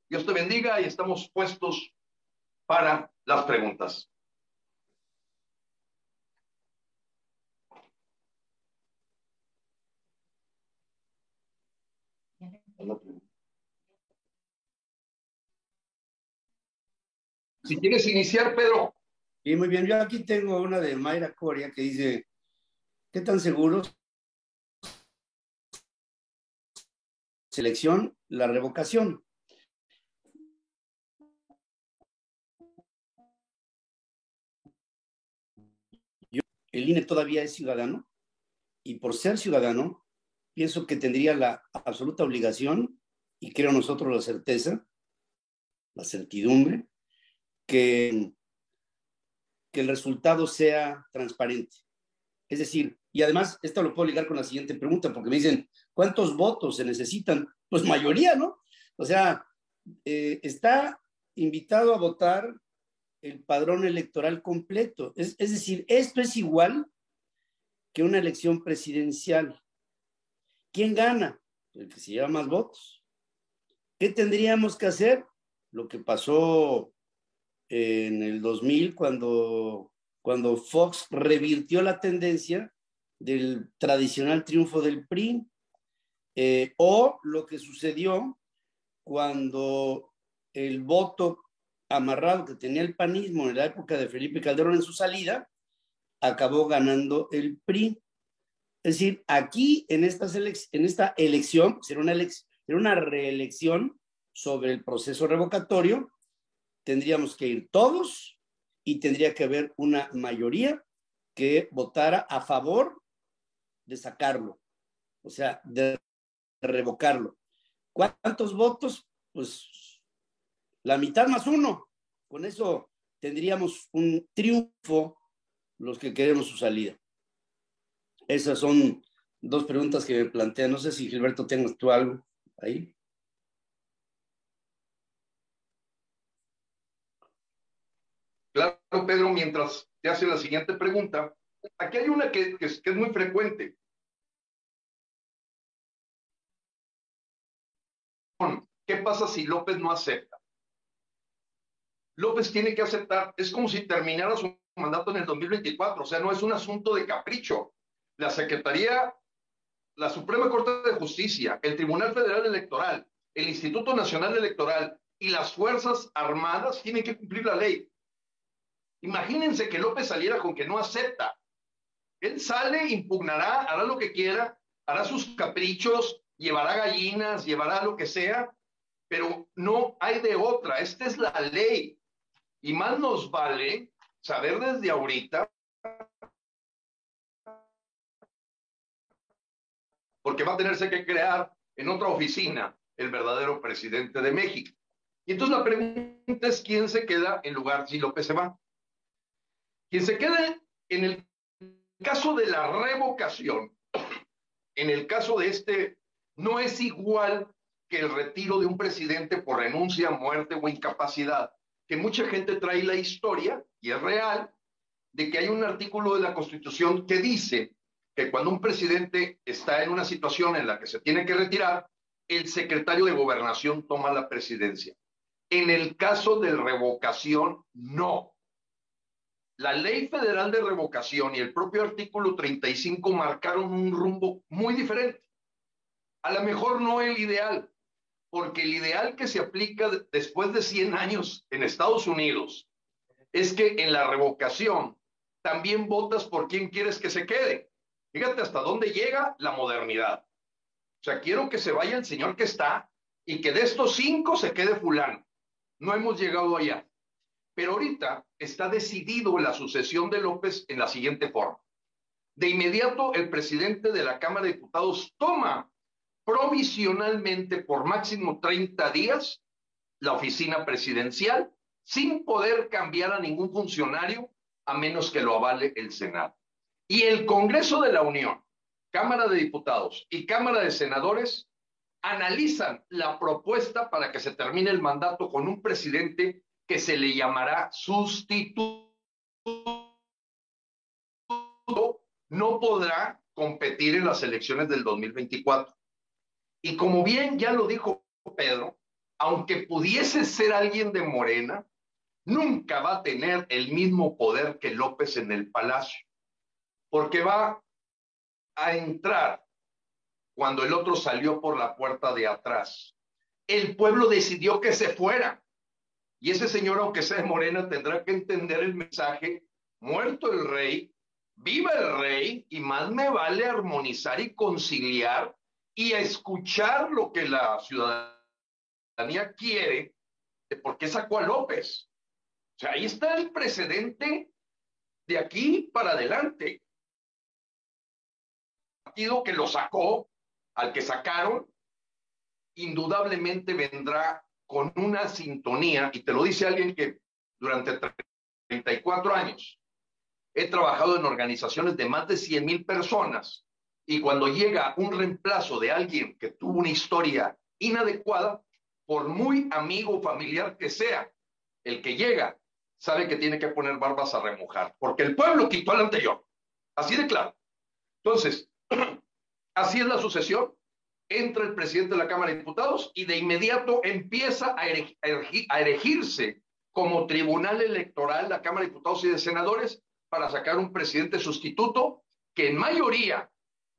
Dios te bendiga y estamos puestos para las preguntas. Si quieres iniciar, Pedro. Y muy bien, yo aquí tengo una de Mayra Coria que dice, ¿qué tan seguros selección la revocación? el INE todavía es ciudadano y por ser ciudadano, pienso que tendría la absoluta obligación, y creo nosotros la certeza, la certidumbre, que, que el resultado sea transparente. Es decir, y además, esto lo puedo ligar con la siguiente pregunta, porque me dicen, ¿cuántos votos se necesitan? Pues mayoría, ¿no? O sea, eh, está invitado a votar el padrón electoral completo. Es, es decir, esto es igual que una elección presidencial. ¿Quién gana? El que se lleva más votos. ¿Qué tendríamos que hacer? Lo que pasó en el 2000 cuando, cuando Fox revirtió la tendencia del tradicional triunfo del PRI, eh, o lo que sucedió cuando el voto amarrado que tenía el panismo en la época de Felipe Calderón en su salida, acabó ganando el PRI. Es decir, aquí en, en esta elección, será una, será una reelección sobre el proceso revocatorio, tendríamos que ir todos y tendría que haber una mayoría que votara a favor de sacarlo, o sea, de revocarlo. ¿Cuántos votos? Pues la mitad más uno. Con eso tendríamos un triunfo los que queremos su salida. Esas son dos preguntas que me plantean. No sé si Gilberto tengas tú algo ahí. Claro, Pedro, mientras te hace la siguiente pregunta, aquí hay una que, que es muy frecuente. ¿Qué pasa si López no acepta? López tiene que aceptar, es como si terminara su mandato en el 2024, o sea, no es un asunto de capricho. La Secretaría, la Suprema Corte de Justicia, el Tribunal Federal Electoral, el Instituto Nacional Electoral y las Fuerzas Armadas tienen que cumplir la ley. Imagínense que López saliera con que no acepta. Él sale, impugnará, hará lo que quiera, hará sus caprichos, llevará gallinas, llevará lo que sea, pero no hay de otra. Esta es la ley. Y más nos vale saber desde ahorita, porque va a tenerse que crear en otra oficina el verdadero presidente de México. Y entonces la pregunta es quién se queda en lugar si López se va. Quien se queda en el caso de la revocación, en el caso de este, no es igual que el retiro de un presidente por renuncia, muerte o incapacidad que mucha gente trae la historia, y es real, de que hay un artículo de la Constitución que dice que cuando un presidente está en una situación en la que se tiene que retirar, el secretario de gobernación toma la presidencia. En el caso de revocación, no. La ley federal de revocación y el propio artículo 35 marcaron un rumbo muy diferente. A lo mejor no el ideal, porque el ideal que se aplica después de 100 años en Estados Unidos es que en la revocación también votas por quien quieres que se quede. Fíjate hasta dónde llega la modernidad. O sea, quiero que se vaya el señor que está y que de estos cinco se quede fulano. No hemos llegado allá. Pero ahorita está decidido la sucesión de López en la siguiente forma. De inmediato, el presidente de la Cámara de Diputados toma provisionalmente por máximo 30 días la oficina presidencial sin poder cambiar a ningún funcionario a menos que lo avale el Senado. Y el Congreso de la Unión, Cámara de Diputados y Cámara de Senadores analizan la propuesta para que se termine el mandato con un presidente que se le llamará sustituto. No podrá competir en las elecciones del 2024. Y como bien ya lo dijo Pedro, aunque pudiese ser alguien de Morena, nunca va a tener el mismo poder que López en el palacio, porque va a entrar cuando el otro salió por la puerta de atrás. El pueblo decidió que se fuera. Y ese señor, aunque sea de Morena, tendrá que entender el mensaje, muerto el rey, viva el rey, y más me vale armonizar y conciliar y escuchar lo que la ciudadanía quiere de por qué sacó a López. O sea, ahí está el precedente de aquí para adelante. El partido que lo sacó, al que sacaron, indudablemente vendrá con una sintonía, y te lo dice alguien que durante 34 años he trabajado en organizaciones de más de 100 mil personas y cuando llega un reemplazo de alguien que tuvo una historia inadecuada, por muy amigo o familiar que sea, el que llega sabe que tiene que poner barbas a remojar, porque el pueblo quitó al anterior. Así de claro. Entonces, así es la sucesión. Entra el presidente de la Cámara de Diputados y de inmediato empieza a, a erigirse como tribunal electoral la Cámara de Diputados y de Senadores para sacar un presidente sustituto que en mayoría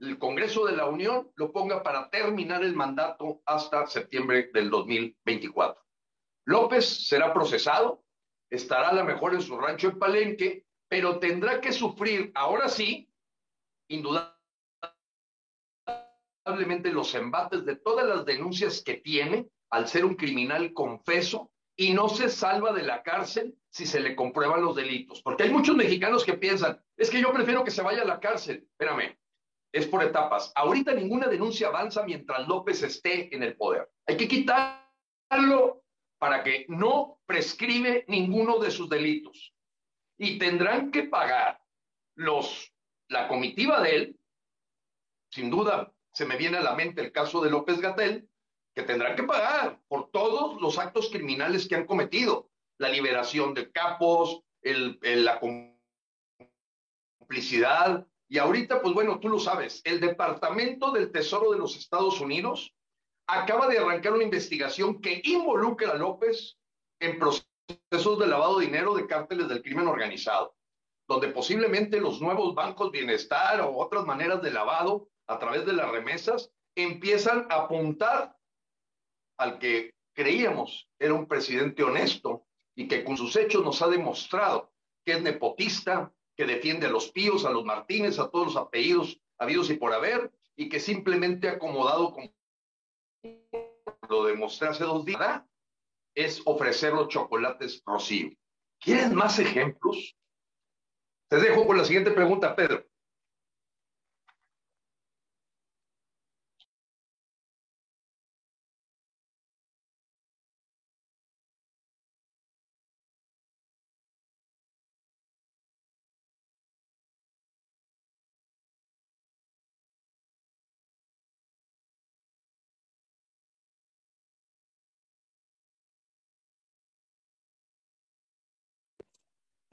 el Congreso de la Unión lo ponga para terminar el mandato hasta septiembre del 2024. López será procesado, estará a lo mejor en su rancho en Palenque, pero tendrá que sufrir, ahora sí, indudablemente los embates de todas las denuncias que tiene al ser un criminal confeso y no se salva de la cárcel si se le comprueban los delitos. Porque hay muchos mexicanos que piensan, es que yo prefiero que se vaya a la cárcel. Espérame, es por etapas. Ahorita ninguna denuncia avanza mientras López esté en el poder. Hay que quitarlo para que no prescribe ninguno de sus delitos. Y tendrán que pagar los, la comitiva de él, sin duda se me viene a la mente el caso de López Gatel, que tendrán que pagar por todos los actos criminales que han cometido. La liberación de capos, el, la complicidad, y ahorita, pues bueno, tú lo sabes, el Departamento del Tesoro de los Estados Unidos acaba de arrancar una investigación que involucra a López en procesos de lavado de dinero de cárteles del crimen organizado, donde posiblemente los nuevos bancos bienestar o otras maneras de lavado a través de las remesas empiezan a apuntar al que creíamos era un presidente honesto y que con sus hechos nos ha demostrado que es nepotista, que defiende a los Píos, a los Martínez, a todos los apellidos habidos y por haber, y que simplemente ha acomodado, como lo demostré hace dos días, es ofrecer los chocolates Rocío. ¿Quieren más ejemplos? Te dejo con la siguiente pregunta, Pedro.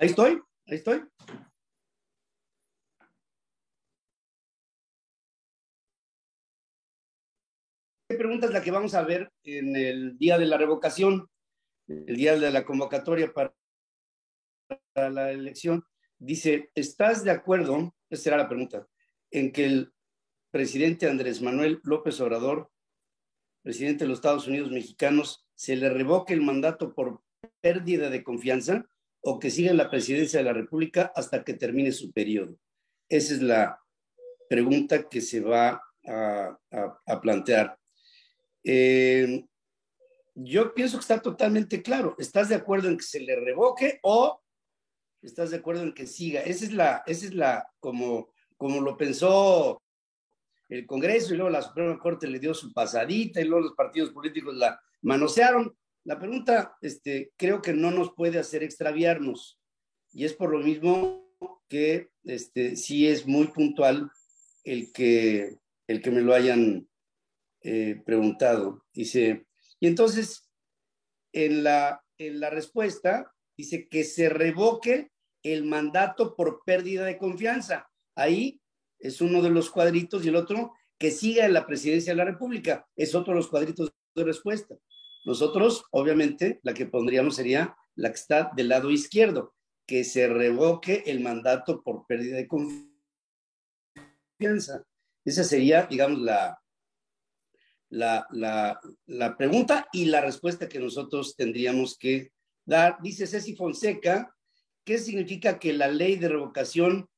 Ahí estoy, ahí estoy. ¿Qué pregunta es la que vamos a ver en el día de la revocación, el día de la convocatoria para la elección? Dice, ¿estás de acuerdo, esa será la pregunta, en que el presidente Andrés Manuel López Obrador, presidente de los Estados Unidos mexicanos, se le revoque el mandato por pérdida de confianza? O que siga en la presidencia de la República hasta que termine su periodo? Esa es la pregunta que se va a, plantear. Eh, yo pienso que está totalmente claro. ¿Estás de acuerdo en que se le revoque o estás de acuerdo en que siga? Esa es la, esa es la, como, como lo pensó el Congreso y luego la Suprema Corte le dio su pasadita y luego los partidos políticos la manosearon. La pregunta, este, creo que no nos puede hacer extraviarnos y es por lo mismo que este, sí es muy puntual el que, el que me lo hayan eh, preguntado. Dice, y entonces en la, en la respuesta dice que se revoque el mandato por pérdida de confianza. Ahí es uno de los cuadritos y el otro que siga en la presidencia de la República. Es otro de los cuadritos de respuesta. Nosotros, obviamente, la que pondríamos sería la que está del lado izquierdo, que se revoque el mandato por pérdida de confianza. Esa sería, digamos, la, la, la, la pregunta y la respuesta que nosotros tendríamos que dar. Dice Ceci Fonseca, ¿qué significa que la ley de revocación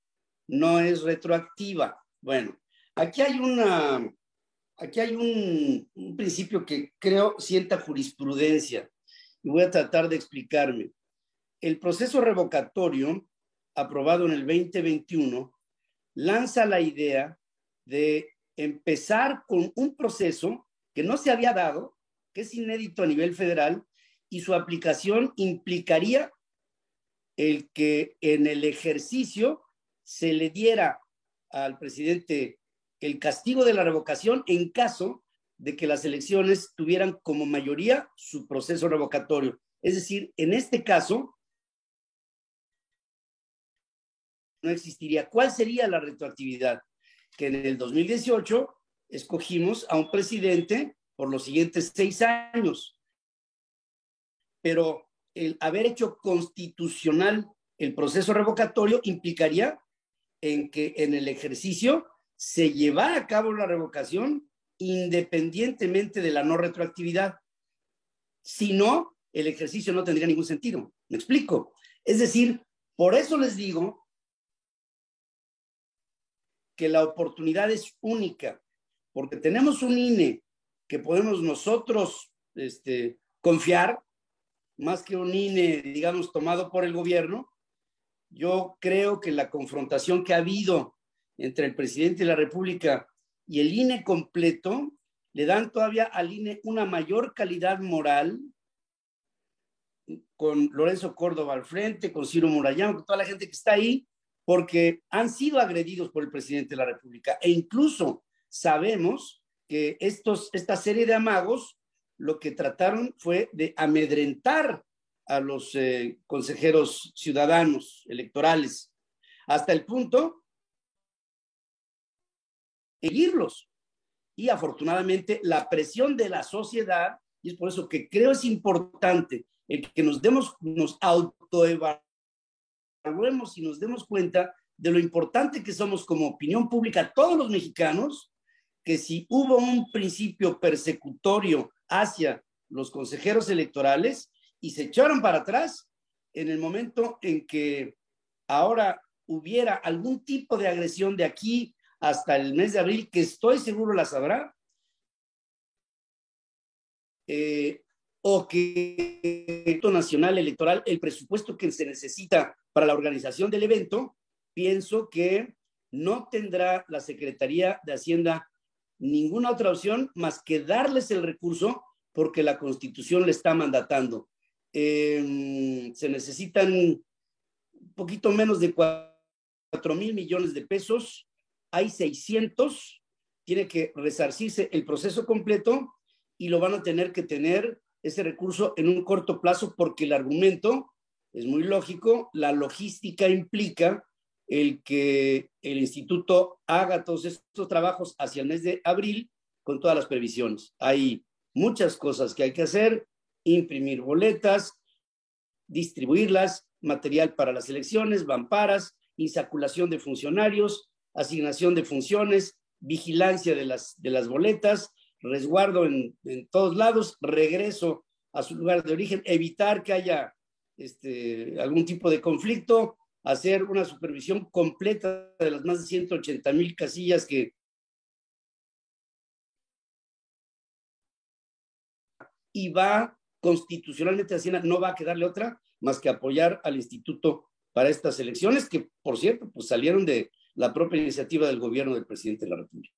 no es retroactiva. Bueno, aquí hay una, aquí hay un, principio que creo sienta jurisprudencia y voy a tratar de explicarme. El proceso revocatorio aprobado en el 2021 lanza la idea de empezar con un proceso que no se había dado, que es inédito a nivel federal, y su aplicación implicaría el que en el ejercicio se le diera al presidente el castigo de la revocación en caso de que las elecciones tuvieran como mayoría su proceso revocatorio. Es decir, en este caso, no existiría. ¿Cuál sería la retroactividad? Que en el 2018 escogimos a un presidente por los siguientes seis años, pero el haber hecho constitucional el proceso revocatorio implicaría en que en el ejercicio se llevara a cabo la revocación independientemente de la no retroactividad. Si no, el ejercicio no tendría ningún sentido. ¿Me explico? Es decir, por eso les digo que la oportunidad es única, porque tenemos un INE que podemos nosotros este, confiar, más que un INE, digamos, tomado por el gobierno, yo creo que la confrontación que ha habido entre el presidente de la República y el INE completo le dan todavía al INE una mayor calidad moral con Lorenzo Córdoba al frente, con Ciro Murayán, con toda la gente que está ahí, porque han sido agredidos por el presidente de la República. E incluso sabemos que estos, esta serie de amagos lo que trataron fue de amedrentar a los eh, consejeros ciudadanos electorales, hasta el punto seguirlos. Y afortunadamente la presión de la sociedad, y es por eso que creo es importante el que nos demos, nos autoevaluemos y nos demos cuenta de lo importante que somos como opinión pública todos los mexicanos, que si hubo un principio persecutorio hacia los consejeros electorales, y se echaron para atrás en el momento en que ahora hubiera algún tipo de agresión de aquí hasta el mes de abril, que estoy seguro las habrá, eh, o que el nacional electoral, el presupuesto que se necesita para la organización del evento, pienso que no tendrá la Secretaría de Hacienda ninguna otra opción más que darles el recurso porque la Constitución le está mandatando. Em, se necesitan un poquito menos de 4 mil millones de pesos, hay 600, tiene que resarcirse el proceso completo y lo van a tener que tener ese recurso en un corto plazo porque el argumento es muy lógico, la logística implica el que el instituto haga todos estos trabajos hacia el mes de abril con todas las previsiones. Hay muchas cosas que hay que hacer, imprimir boletas, distribuirlas, material para las elecciones, vamparas, insaculación de funcionarios, asignación de funciones, vigilancia de las, de las boletas, resguardo en, en todos lados, regreso a su lugar de origen, evitar que haya este, algún tipo de conflicto, hacer una supervisión completa de las más de 180 mil casillas que y va constitucionalmente Hacienda no va a quedarle otra más que apoyar al instituto para estas elecciones, que por cierto, pues salieron de la propia iniciativa del gobierno del presidente de la República.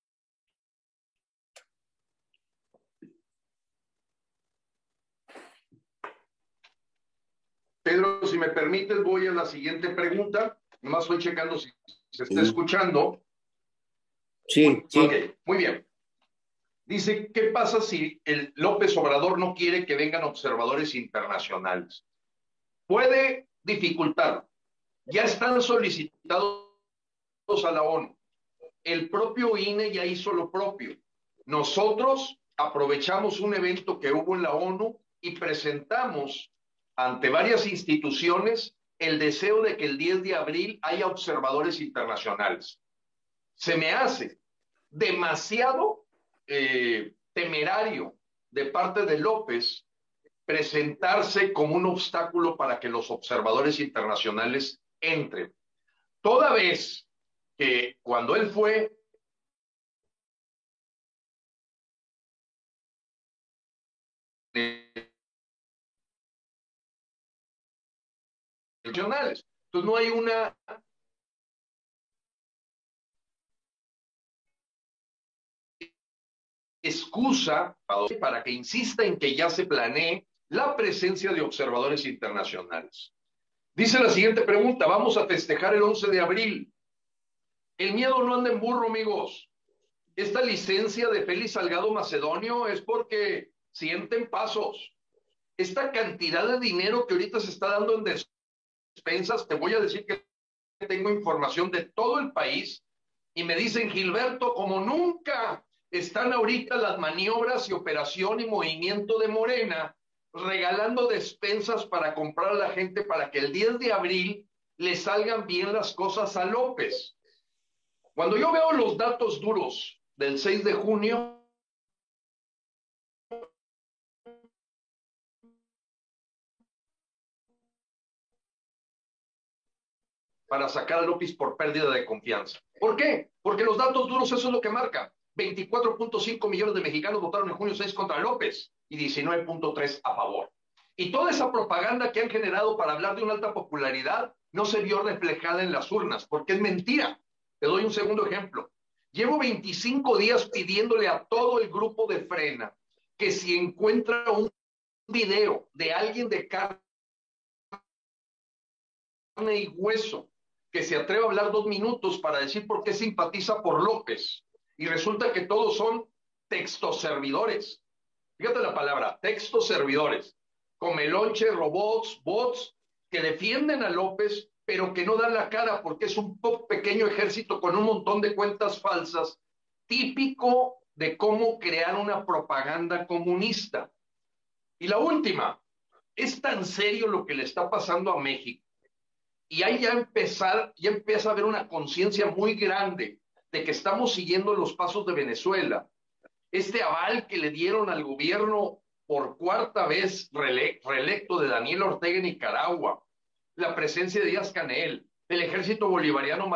Pedro, si me permites, voy a la siguiente pregunta. Nomás estoy checando si se está escuchando. Sí, sí. muy bien. Dice, ¿qué pasa si el López Obrador no quiere que vengan observadores internacionales? Puede dificultar. Ya están solicitados a la ONU. El propio INE ya hizo lo propio. Nosotros aprovechamos un evento que hubo en la ONU y presentamos ante varias instituciones el deseo de que el 10 de abril haya observadores internacionales. Se me hace demasiado eh, temerario de parte de López presentarse como un obstáculo para que los observadores internacionales entren. Toda vez que cuando él fue Entonces no hay una excusa para que insista en que ya se planee la presencia de observadores internacionales. Dice la siguiente pregunta, vamos a festejar el 11 de abril. El miedo no anda en burro, amigos. Esta licencia de Félix Salgado Macedonio es porque sienten pasos. Esta cantidad de dinero que ahorita se está dando en despensas, te voy a decir que tengo información de todo el país y me dicen, Gilberto, como nunca están ahorita las maniobras y operación y movimiento de Morena regalando despensas para comprar a la gente para que el 10 de abril le salgan bien las cosas a López. Cuando yo veo los datos duros del 6 de junio, para sacar a López por pérdida de confianza. ¿Por qué? Porque los datos duros eso es lo que marca. 24.5 millones de mexicanos votaron en junio 6 contra López y 19.3 a favor. Y toda esa propaganda que han generado para hablar de una alta popularidad no se vio reflejada en las urnas, porque es mentira. Te doy un segundo ejemplo. Llevo 25 días pidiéndole a todo el grupo de Frena que si encuentra un video de alguien de carne y hueso que se atreva a hablar dos minutos para decir por qué simpatiza por López. Y resulta que todos son textos servidores. Fíjate la palabra, textos servidores. Comelonche, robots, bots, que defienden a López, pero que no dan la cara porque es un pequeño ejército con un montón de cuentas falsas, típico de cómo crear una propaganda comunista. Y la última, es tan serio lo que le está pasando a México y ahí ya empezar, ya empieza a haber una conciencia muy grande de que estamos siguiendo los pasos de Venezuela. Este aval que le dieron al gobierno por cuarta vez reelecto de Daniel Ortega en Nicaragua, la presencia de Díaz Canel, el ejército bolivariano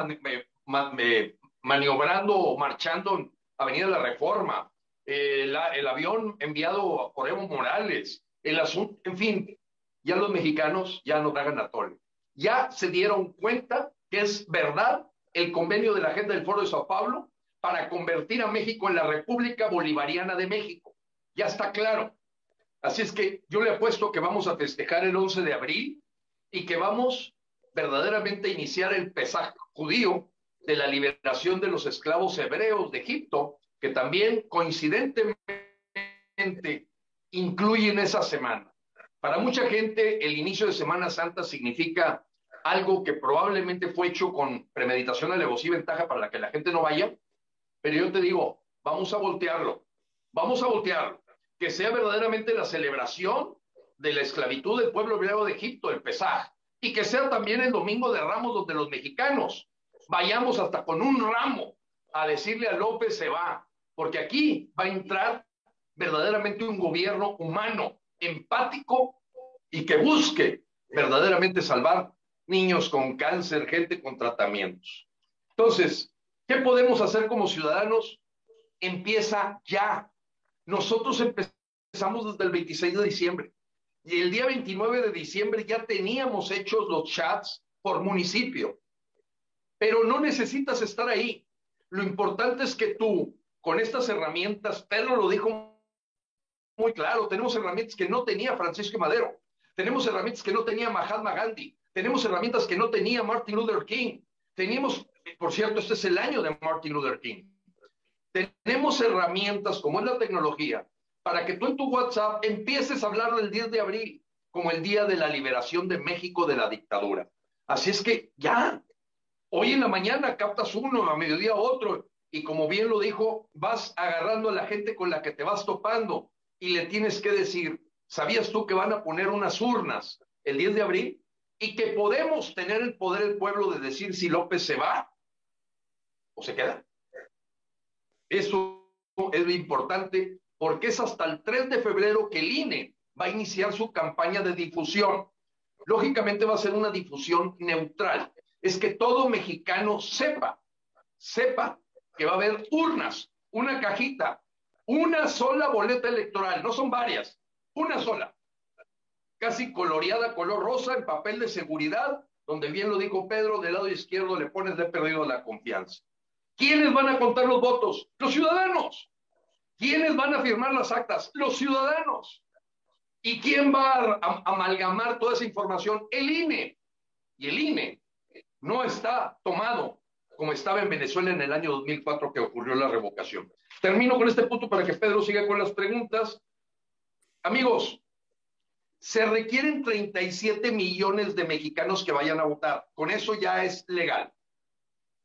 maniobrando o marchando en Avenida la Reforma, el, el avión enviado por Evo Morales, el asunto, en fin, ya los mexicanos ya no tragan atole ya se dieron cuenta que es verdad el convenio de la Agenda del Foro de Sao Paulo para convertir a México en la República Bolivariana de México. Ya está claro. Así es que yo le apuesto que vamos a festejar el 11 de abril y que vamos verdaderamente a iniciar el pesaje judío de la liberación de los esclavos hebreos de Egipto, que también coincidentemente incluyen esa semana. Para mucha gente, el inicio de Semana Santa significa algo que probablemente fue hecho con premeditación, alevosía y ventaja para que la gente no vaya, pero yo te digo, vamos a voltearlo, vamos a voltearlo, que sea verdaderamente la celebración de la esclavitud del pueblo hebreo de Egipto, el Pesaj, y que sea también el Domingo de Ramos donde los mexicanos vayamos hasta con un ramo a decirle a López se va, porque aquí va a entrar verdaderamente un gobierno humano, empático y que busque verdaderamente salvar niños con cáncer, gente con tratamientos. Entonces, ¿qué podemos hacer como ciudadanos? Empieza ya. Nosotros empezamos desde el 26 de diciembre. Y el día 29 de diciembre ya teníamos hechos los chats por municipio. Pero no necesitas estar ahí. Lo importante es que tú, con estas herramientas, Pedro lo dijo muy claro, tenemos herramientas que no tenía Francisco Madero, tenemos herramientas que no tenía Mahatma Gandhi, tenemos herramientas que no tenía Martin Luther King, tenemos, por cierto, este es el año de Martin Luther King. Tenemos herramientas como es la tecnología para que tú en tu WhatsApp empieces a hablar del 10 de abril como el día de la liberación de México de la dictadura. Así es que ya, hoy en la mañana captas uno, a mediodía otro, y como bien lo dijo, vas agarrando a la gente con la que te vas topando y le tienes que decir, ¿sabías tú que van a poner unas urnas el 10 de abril? Y que podemos tener el poder del pueblo de decir si López se va o se queda. Eso es importante porque es hasta el 3 de febrero que el INE va a iniciar su campaña de difusión. Lógicamente va a ser una difusión neutral. Es que todo mexicano sepa, sepa que va a haber urnas, una cajita, una sola boleta electoral, no son varias, una sola, casi coloreada color rosa en papel de seguridad, donde bien lo dijo Pedro, del lado izquierdo le pones de perdido la confianza. ¿Quiénes van a contar los votos? Los ciudadanos. ¿Quiénes van a firmar las actas? Los ciudadanos. ¿Y quién va a, amalgamar toda esa información? El INE. Y el INE no está tomado como estaba en Venezuela en el año 2004 que ocurrió la revocación. Termino con este punto para que Pedro siga con las preguntas. Amigos, se requieren 37 millones de mexicanos que vayan a votar. Con eso ya es legal.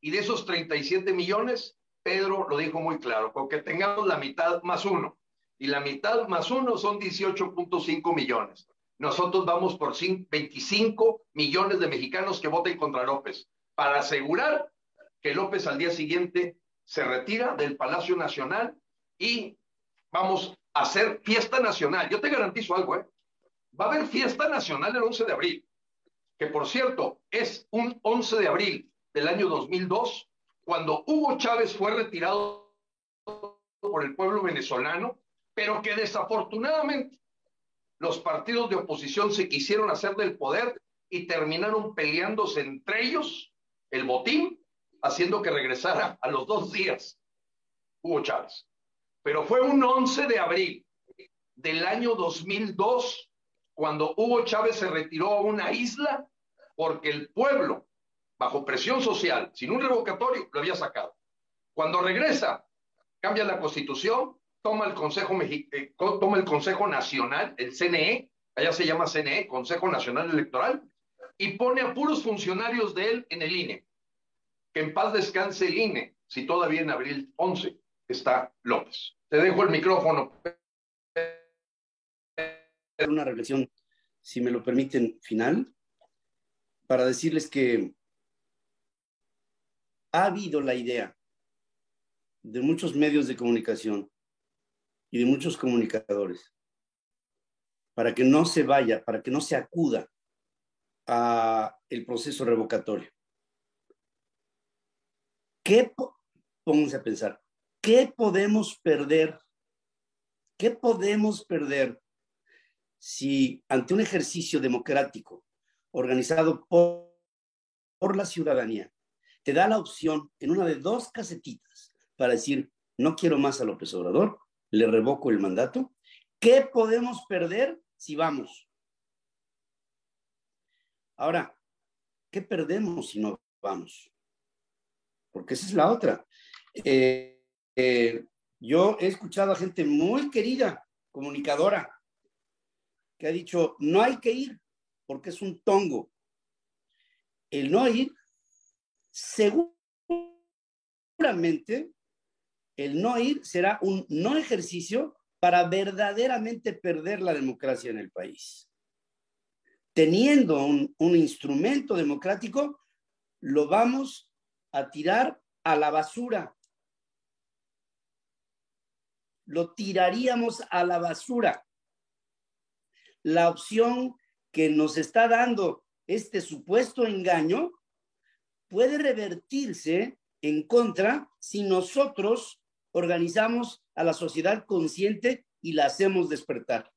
Y de esos 37 millones, Pedro lo dijo muy claro, porque tengamos la mitad más uno. Y la mitad más uno son 18.5 millones. Nosotros vamos por 25 millones de mexicanos que voten contra López, para asegurar que López al día siguiente se retira del Palacio Nacional y vamos a hacer fiesta nacional. Yo te garantizo algo, ¿eh? Va a haber fiesta nacional el 11 de abril, que por cierto es un 11 de abril del año 2002, cuando Hugo Chávez fue retirado por el pueblo venezolano, pero que desafortunadamente los partidos de oposición se quisieron hacer del poder y terminaron peleándose entre ellos el botín, haciendo que regresara a los dos días Hugo Chávez. Pero fue un 11 de abril del año 2002 cuando Hugo Chávez se retiró a una isla porque el pueblo bajo presión social, sin un revocatorio, lo había sacado. Cuando regresa, cambia la constitución, toma el Consejo, eh, Nacional, el CNE, allá se llama CNE, Consejo Nacional Electoral, y pone a puros funcionarios de él en el INE. Que en paz descanse el INE, si todavía en abril 11 está López. Te dejo el micrófono. Una reflexión, si me lo permiten, final, para decirles que ha habido la idea de muchos medios de comunicación y de muchos comunicadores para que no se vaya, para que no se acuda a el proceso revocatorio. ¿Qué, pónganse a pensar, qué podemos perder? ¿Qué podemos perder si ante un ejercicio democrático organizado por, por la ciudadanía te da la opción en una de dos casetitas para decir, no quiero más a López Obrador, le revoco el mandato. ¿Qué podemos perder si vamos? Ahora, ¿qué perdemos si no vamos? Porque esa es la otra. Eh, eh, yo he escuchado a gente muy querida, comunicadora, que ha dicho, no hay que ir porque es un tongo. El no ir seguramente el no ir será un no ejercicio para verdaderamente perder la democracia en el país. Teniendo un, un instrumento democrático, lo vamos a tirar a la basura. Lo tiraríamos a la basura. La opción que nos está dando este supuesto engaño puede revertirse en contra si nosotros organizamos a la sociedad consciente y la hacemos despertar.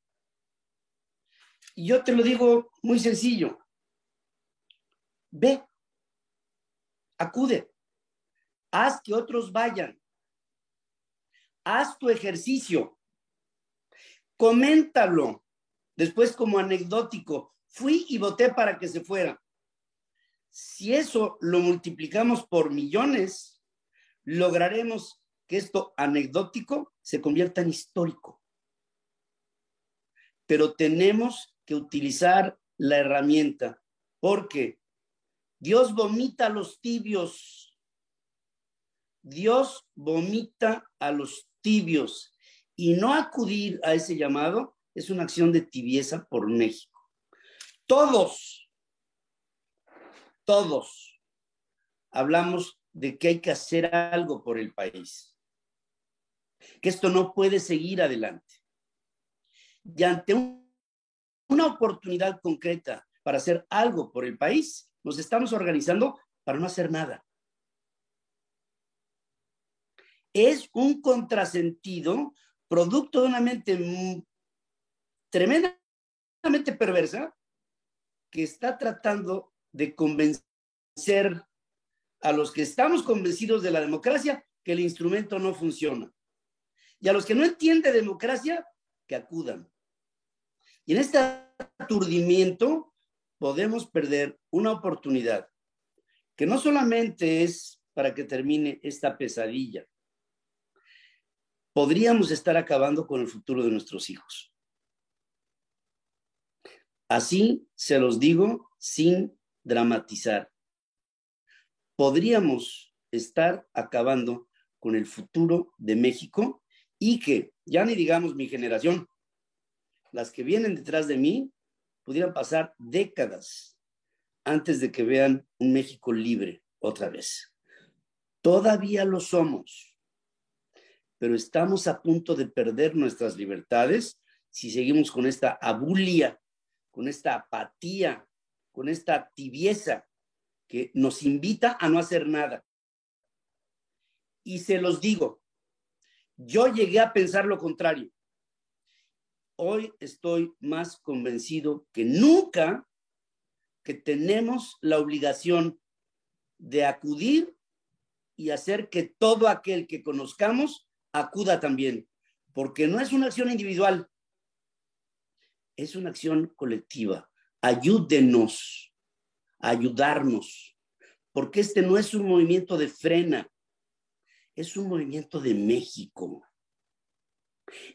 Y yo te lo digo muy sencillo. Ve, acude, haz que otros vayan, haz tu ejercicio, coméntalo, después como anecdótico, fui y voté para que se fuera. Si eso lo multiplicamos por millones, lograremos que esto anecdótico se convierta en histórico. Pero tenemos que utilizar la herramienta porque Dios vomita a los tibios. Dios vomita a los tibios. Y no acudir a ese llamado es una acción de tibieza por México. Todos, todos hablamos de que hay que hacer algo por el país, que esto no puede seguir adelante. Y ante una oportunidad concreta para hacer algo por el país, nos estamos organizando para no hacer nada. Es un contrasentido producto de una mente tremendamente perversa que está tratando de convencer a los que estamos convencidos de la democracia que el instrumento no funciona. Y a los que no entienden democracia, que acudan. Y en este aturdimiento podemos perder una oportunidad que no solamente es para que termine esta pesadilla, podríamos estar acabando con el futuro de nuestros hijos. Así se los digo sin dramatizar. Podríamos estar acabando con el futuro de México y que, ya ni digamos mi generación, las que vienen detrás de mí, pudieran pasar décadas antes de que vean un México libre otra vez. Todavía lo somos, pero estamos a punto de perder nuestras libertades si seguimos con esta abulia con esta apatía, con esta tibieza que nos invita a no hacer nada. Y se los digo, yo llegué a pensar lo contrario. Hoy estoy más convencido que nunca que tenemos la obligación de acudir y hacer que todo aquel que conozcamos acuda también, porque no es una acción individual, es una acción colectiva. Ayúdenos, ayudarnos, porque este no es un movimiento de frena, es un movimiento de México.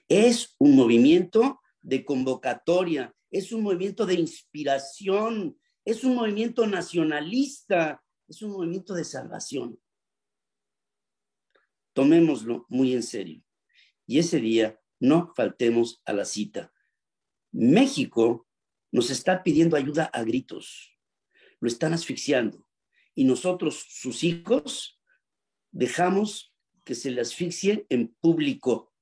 Es un movimiento de convocatoria, es un movimiento de inspiración, es un movimiento nacionalista, es un movimiento de salvación. Tomémoslo muy en serio. Y ese día no faltemos a la cita. México nos está pidiendo ayuda a gritos, lo están asfixiando y nosotros, sus hijos, dejamos que se le asfixie en público.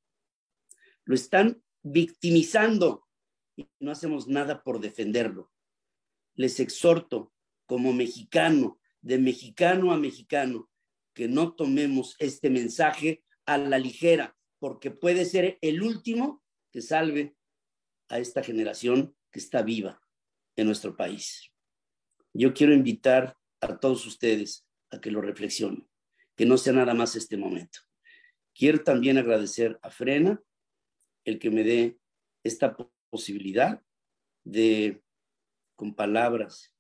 Lo están victimizando y no hacemos nada por defenderlo. Les exhorto como mexicano, de mexicano a mexicano, que no tomemos este mensaje a la ligera, porque puede ser el último que salve a esta generación que está viva en nuestro país. Yo quiero invitar a todos ustedes a que lo reflexionen, que no sea nada más este momento. Quiero también agradecer a Frena el que me dé esta posibilidad de, con palabras,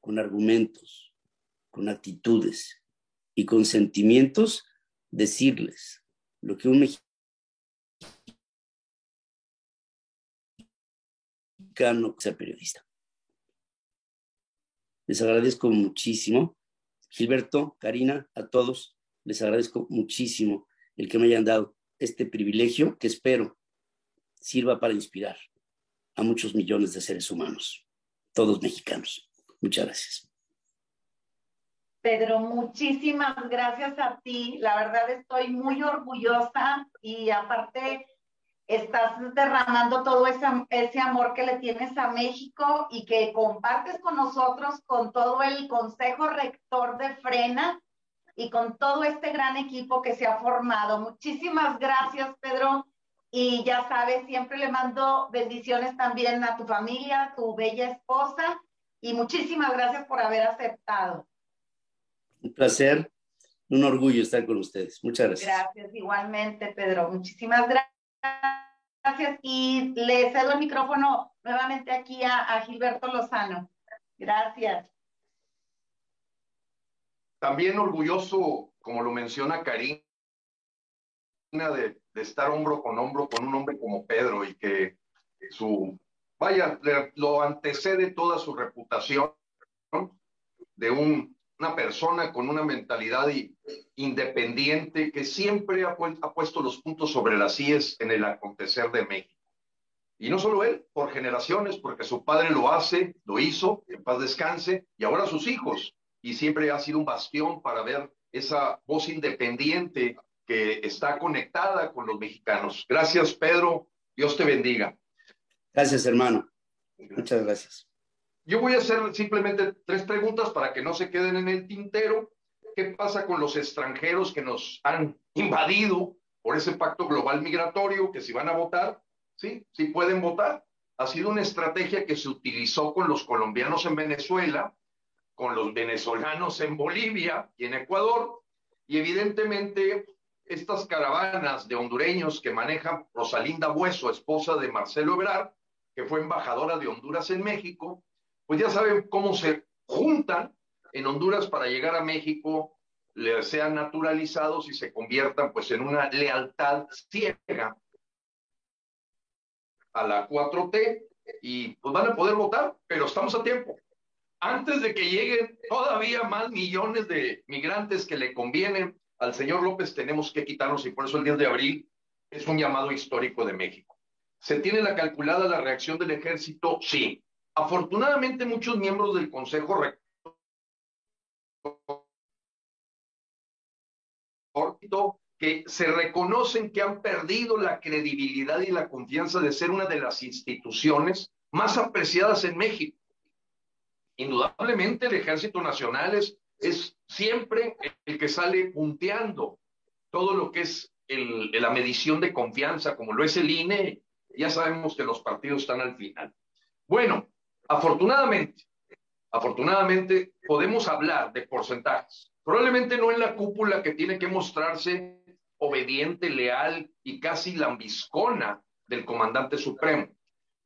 con argumentos, con actitudes y con sentimientos, decirles lo que un mexicano no sea periodista. Les agradezco muchísimo. Gilberto, Karina, a todos, les agradezco muchísimo el que me hayan dado este privilegio que espero sirva para inspirar a muchos millones de seres humanos, todos mexicanos. Muchas gracias. Pedro, muchísimas gracias a ti. La verdad estoy muy orgullosa y aparte estás derramando todo ese, ese, amor que le tienes a México y que compartes con nosotros, con todo el Consejo Rector de Frena y con todo este gran equipo que se ha formado. Muchísimas gracias, Pedro. Y ya sabes, siempre le mando bendiciones también a tu familia, a tu bella esposa. Y muchísimas gracias por haber aceptado. Un placer, un orgullo estar con ustedes. Muchas gracias. Gracias, igualmente, Pedro. Muchísimas gracias. Y le cedo el micrófono nuevamente aquí a, Gilberto Lozano. Gracias. También orgulloso, como lo menciona Karina, de, de, estar hombro con hombro con un hombre como Pedro y que su, vaya, lo antecede toda su reputación de un una persona con una mentalidad independiente que siempre ha, puesto los puntos sobre las IES en el acontecer de México. Y no solo él, por generaciones, porque su padre lo hace, lo hizo, en paz descanse, y ahora sus hijos. Y siempre ha sido un bastión para ver esa voz independiente que está conectada con los mexicanos. Gracias, Pedro. Dios te bendiga. Gracias, hermano. Muchas gracias. Yo voy a hacer simplemente tres preguntas para que no se queden en el tintero. ¿Qué pasa con los extranjeros que nos han invadido por ese pacto global migratorio? Que si van a votar, sí, sí pueden votar. Ha sido una estrategia que se utilizó con los colombianos en Venezuela, con los venezolanos en Bolivia y en Ecuador. Y evidentemente estas caravanas de hondureños que maneja Rosalinda Bueso, esposa de Marcelo Ebrard, que fue embajadora de Honduras en México, pues ya saben cómo se juntan en Honduras para llegar a México, le sean naturalizados y se conviertan pues en una lealtad ciega a la 4T y pues van a poder votar, pero estamos a tiempo. Antes de que lleguen todavía más millones de migrantes que le convienen al señor López, tenemos que quitarlos y por eso el 10 de abril es un llamado histórico de México. ¿Se tiene la calculada la reacción del ejército? Sí. Afortunadamente, muchos miembros del Consejo que se reconocen que han perdido la credibilidad y la confianza de ser una de las instituciones más apreciadas en México. Indudablemente el Ejército Nacional es, es siempre el que sale punteando todo lo que es la medición de confianza, como lo es el INE. Ya sabemos que los partidos están al final. Bueno, Afortunadamente, afortunadamente podemos hablar de porcentajes. Probablemente no en la cúpula que tiene que mostrarse obediente, leal y casi lambiscona del comandante supremo.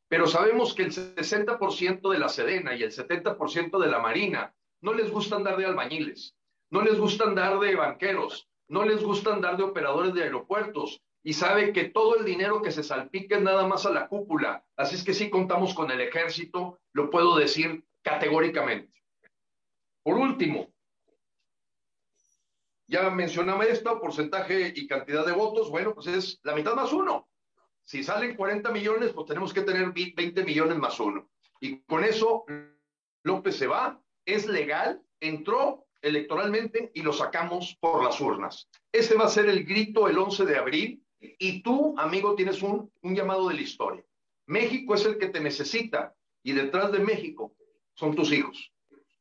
Pero sabemos que el 60% de la Sedena y el 70% de la Marina no les gusta andar de albañiles, no les gusta andar de banqueros, no les gusta andar de operadores de aeropuertos, y sabe que todo el dinero que se salpique es nada más a la cúpula. Así es que sí contamos con el ejército, lo puedo decir categóricamente. Por último, ya mencionaba esto, porcentaje y cantidad de votos, bueno, pues es la mitad más uno. Si salen 40 millones, pues tenemos que tener 20 millones más uno. Y con eso, López se va, es legal, entró electoralmente y lo sacamos por las urnas. Ese va a ser el grito el 11 de abril y tú, amigo, tienes un, llamado de la historia. México es el que te necesita y detrás de México son tus hijos.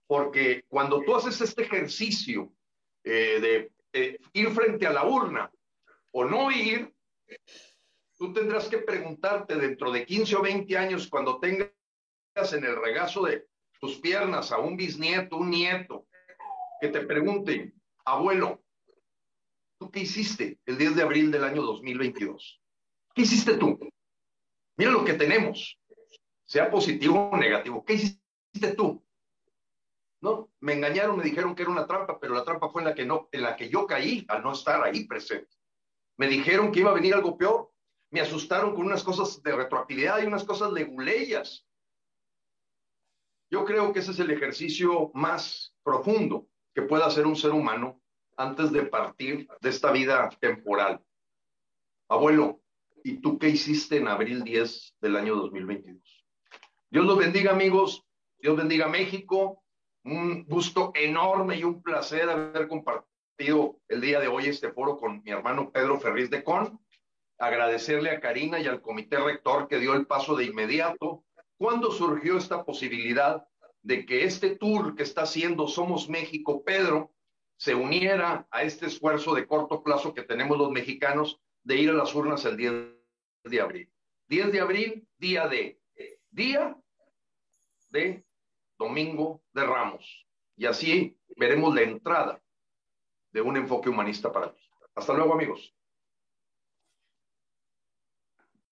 Porque cuando tú haces este ejercicio eh, de eh, ir frente a la urna o no ir, tú tendrás que preguntarte dentro de 15 o 20 años, cuando tengas en el regazo de tus piernas a un bisnieto, un nieto, que te pregunten, abuelo, qué hiciste el 10 de abril del año 2022? ¿Qué hiciste tú? Mira lo que tenemos, sea positivo o negativo. ¿Qué hiciste tú? No, me engañaron, me dijeron que era una trampa, pero la trampa fue en la que no, en la que yo caí al no estar ahí presente. Me dijeron que iba a venir algo peor. Me asustaron con unas cosas de retroactividad y unas cosas leguleyas. Yo creo que ese es el ejercicio más profundo que pueda hacer un ser humano antes de partir de esta vida temporal. Abuelo, ¿y tú qué hiciste en abril 10 del año 2022? Dios los bendiga, amigos. Dios bendiga México. Un gusto enorme y un placer haber compartido el día de hoy este foro con mi hermano Pedro Ferriz de Con. Agradecerle a Karina y al comité rector que dio el paso de inmediato. ¿Cuándo surgió esta posibilidad de que este tour que está haciendo Somos México, Pedro, se uniera a este esfuerzo de corto plazo que tenemos los mexicanos de ir a las urnas el 10 de abril. 10 de abril, día de, día de Domingo de Ramos. Y así veremos la entrada de un enfoque humanista para ti. Hasta luego, amigos.